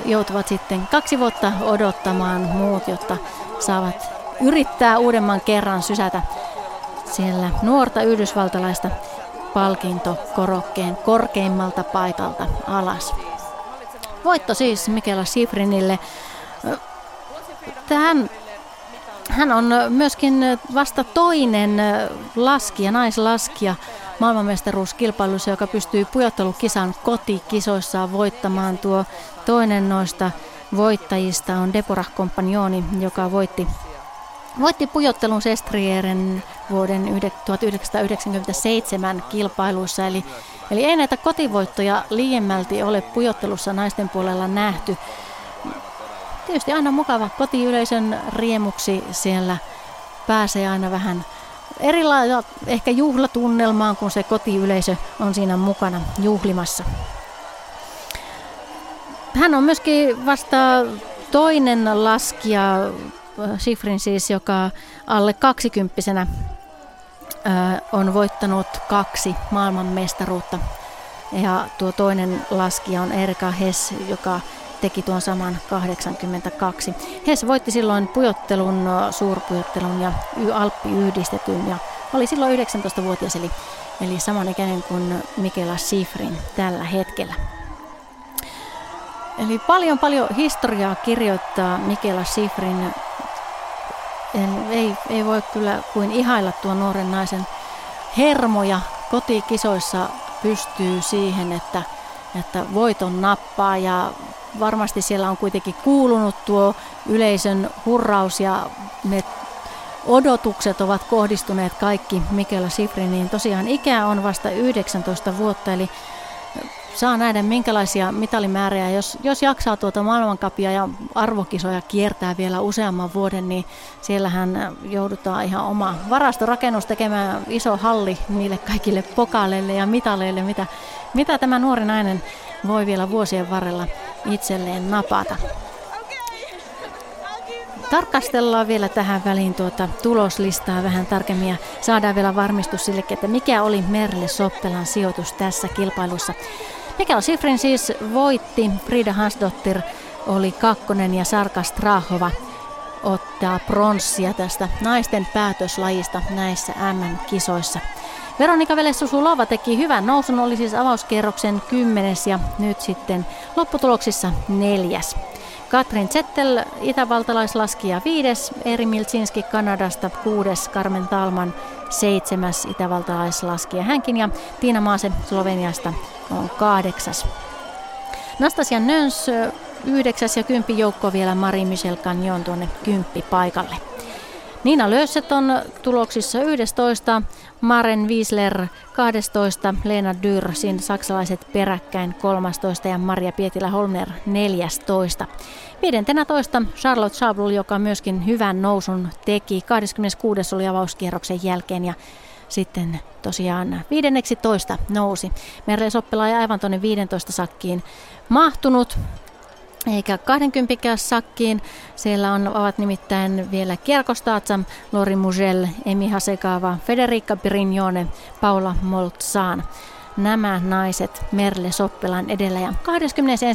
B: Joutuvat sitten kaksi vuotta odottamaan muut, jotta saavat yrittää uudemman kerran sysätä siellä nuorta yhdysvaltalaista palkintokorokkeen korkeimmalta paikalta alas. Voitto siis Mikela Sifrinille hän, hän on myöskin vasta toinen laskija, naislaskija maailmanmestaruuskilpailussa, joka pystyy pujottelukisan kotikisoissaan voittamaan. Tuo toinen noista voittajista on Deborah Compagnoni, joka voitti Voitti pujottelun Sestrieren vuoden 1997 kilpailuissa, eli, eli ei näitä kotivoittoja liiemmälti ole pujottelussa naisten puolella nähty tietysti aina mukava kotiyleisön riemuksi siellä pääsee aina vähän erilailla ehkä juhlatunnelmaan, kun se kotiyleisö on siinä mukana juhlimassa. Hän on myöskin vasta toinen laskija, Sifrin siis, joka alle kaksikymppisenä on voittanut kaksi maailmanmestaruutta. Ja tuo toinen laskija on Erika Hess, joka teki tuon saman 82. Hes voitti silloin pujottelun, suurpujottelun ja Alppi yhdistetyn ja oli silloin 19-vuotias eli, eli samanikäinen kuin Mikela Sifrin tällä hetkellä. Eli paljon paljon historiaa kirjoittaa Mikela Sifrin. En, ei, ei voi kyllä kuin ihailla tuon nuoren naisen hermoja kotikisoissa pystyy siihen, että, että voiton nappaa ja varmasti siellä on kuitenkin kuulunut tuo yleisön hurraus ja ne odotukset ovat kohdistuneet kaikki Mikela Sifriniin. Tosiaan ikä on vasta 19 vuotta, eli saa nähdä minkälaisia mitalimääriä. Jos, jos jaksaa tuota maailmankapia ja arvokisoja kiertää vielä useamman vuoden, niin siellähän joudutaan ihan oma varastorakennus tekemään iso halli niille kaikille pokaaleille ja mitaleille, mitä, mitä tämä nuori nainen voi vielä vuosien varrella itselleen napata. Tarkastellaan vielä tähän väliin tuota tuloslistaa vähän tarkemmin ja saadaan vielä varmistus sille, että mikä oli Merle Soppelan sijoitus tässä kilpailussa. Mikael Sifrin siis voitti, Frida Hansdottir oli kakkonen ja Sarka Strahova ottaa pronssia tästä naisten päätöslajista näissä MM-kisoissa. Veronika Velessusulova teki hyvän nousun, oli siis avauskierroksen kymmenes ja nyt sitten lopputuloksissa neljäs. Katrin Zettel, itävaltalaislaskija viides, Eri Miltsinski Kanadasta kuudes, Carmen Talman seitsemäs itävaltalaislaskija hänkin ja Tiina Maase Sloveniasta on kahdeksas. Nastasia Nöns yhdeksäs ja kymppi joukko vielä Mari Michel Canyon tuonne kymppi paikalle. Niina Lösset on tuloksissa 11, Maren Wiesler 12, Lena Dürsin saksalaiset peräkkäin 13 ja Maria Pietilä Holmer 14. 15 Charlotte Schabl, joka myöskin hyvän nousun teki. 26. oli avauskierroksen jälkeen ja sitten tosiaan 15 nousi. Merle Soppela ei aivan tuonne 15 sakkiin mahtunut. Eikä 20 sakkiin. Siellä on, ovat nimittäin vielä Kierkostaatsa, Lori Mugel, Emi Hasekava, Federica Pirignone, Paula Moltzaan nämä naiset Merle Soppelan edellä. Ja 21.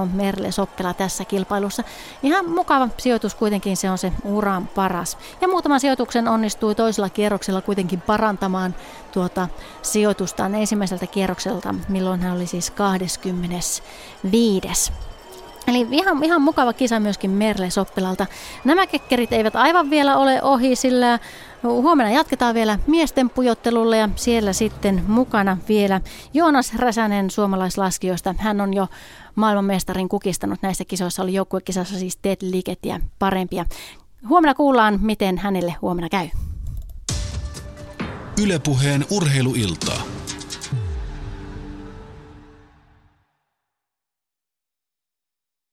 B: on Merle Soppela tässä kilpailussa. Ihan mukava sijoitus kuitenkin, se on se uran paras. Ja muutaman sijoituksen onnistui toisella kierroksella kuitenkin parantamaan tuota sijoitustaan ensimmäiseltä kierrokselta, milloin hän oli siis 25. Eli ihan, ihan mukava kisa myöskin Merle Soppelalta. Nämä kekkerit eivät aivan vielä ole ohi, sillä huomenna jatketaan vielä miesten pujottelulla ja siellä sitten mukana vielä Joonas Räsänen suomalaislaskijoista. Hän on jo maailmanmestarin kukistanut näissä kisoissa, oli joukkuekisassa siis Ted Likettiä parempia. Huomenna kuullaan, miten hänelle huomenna käy.
A: Ylepuheen urheiluiltaa.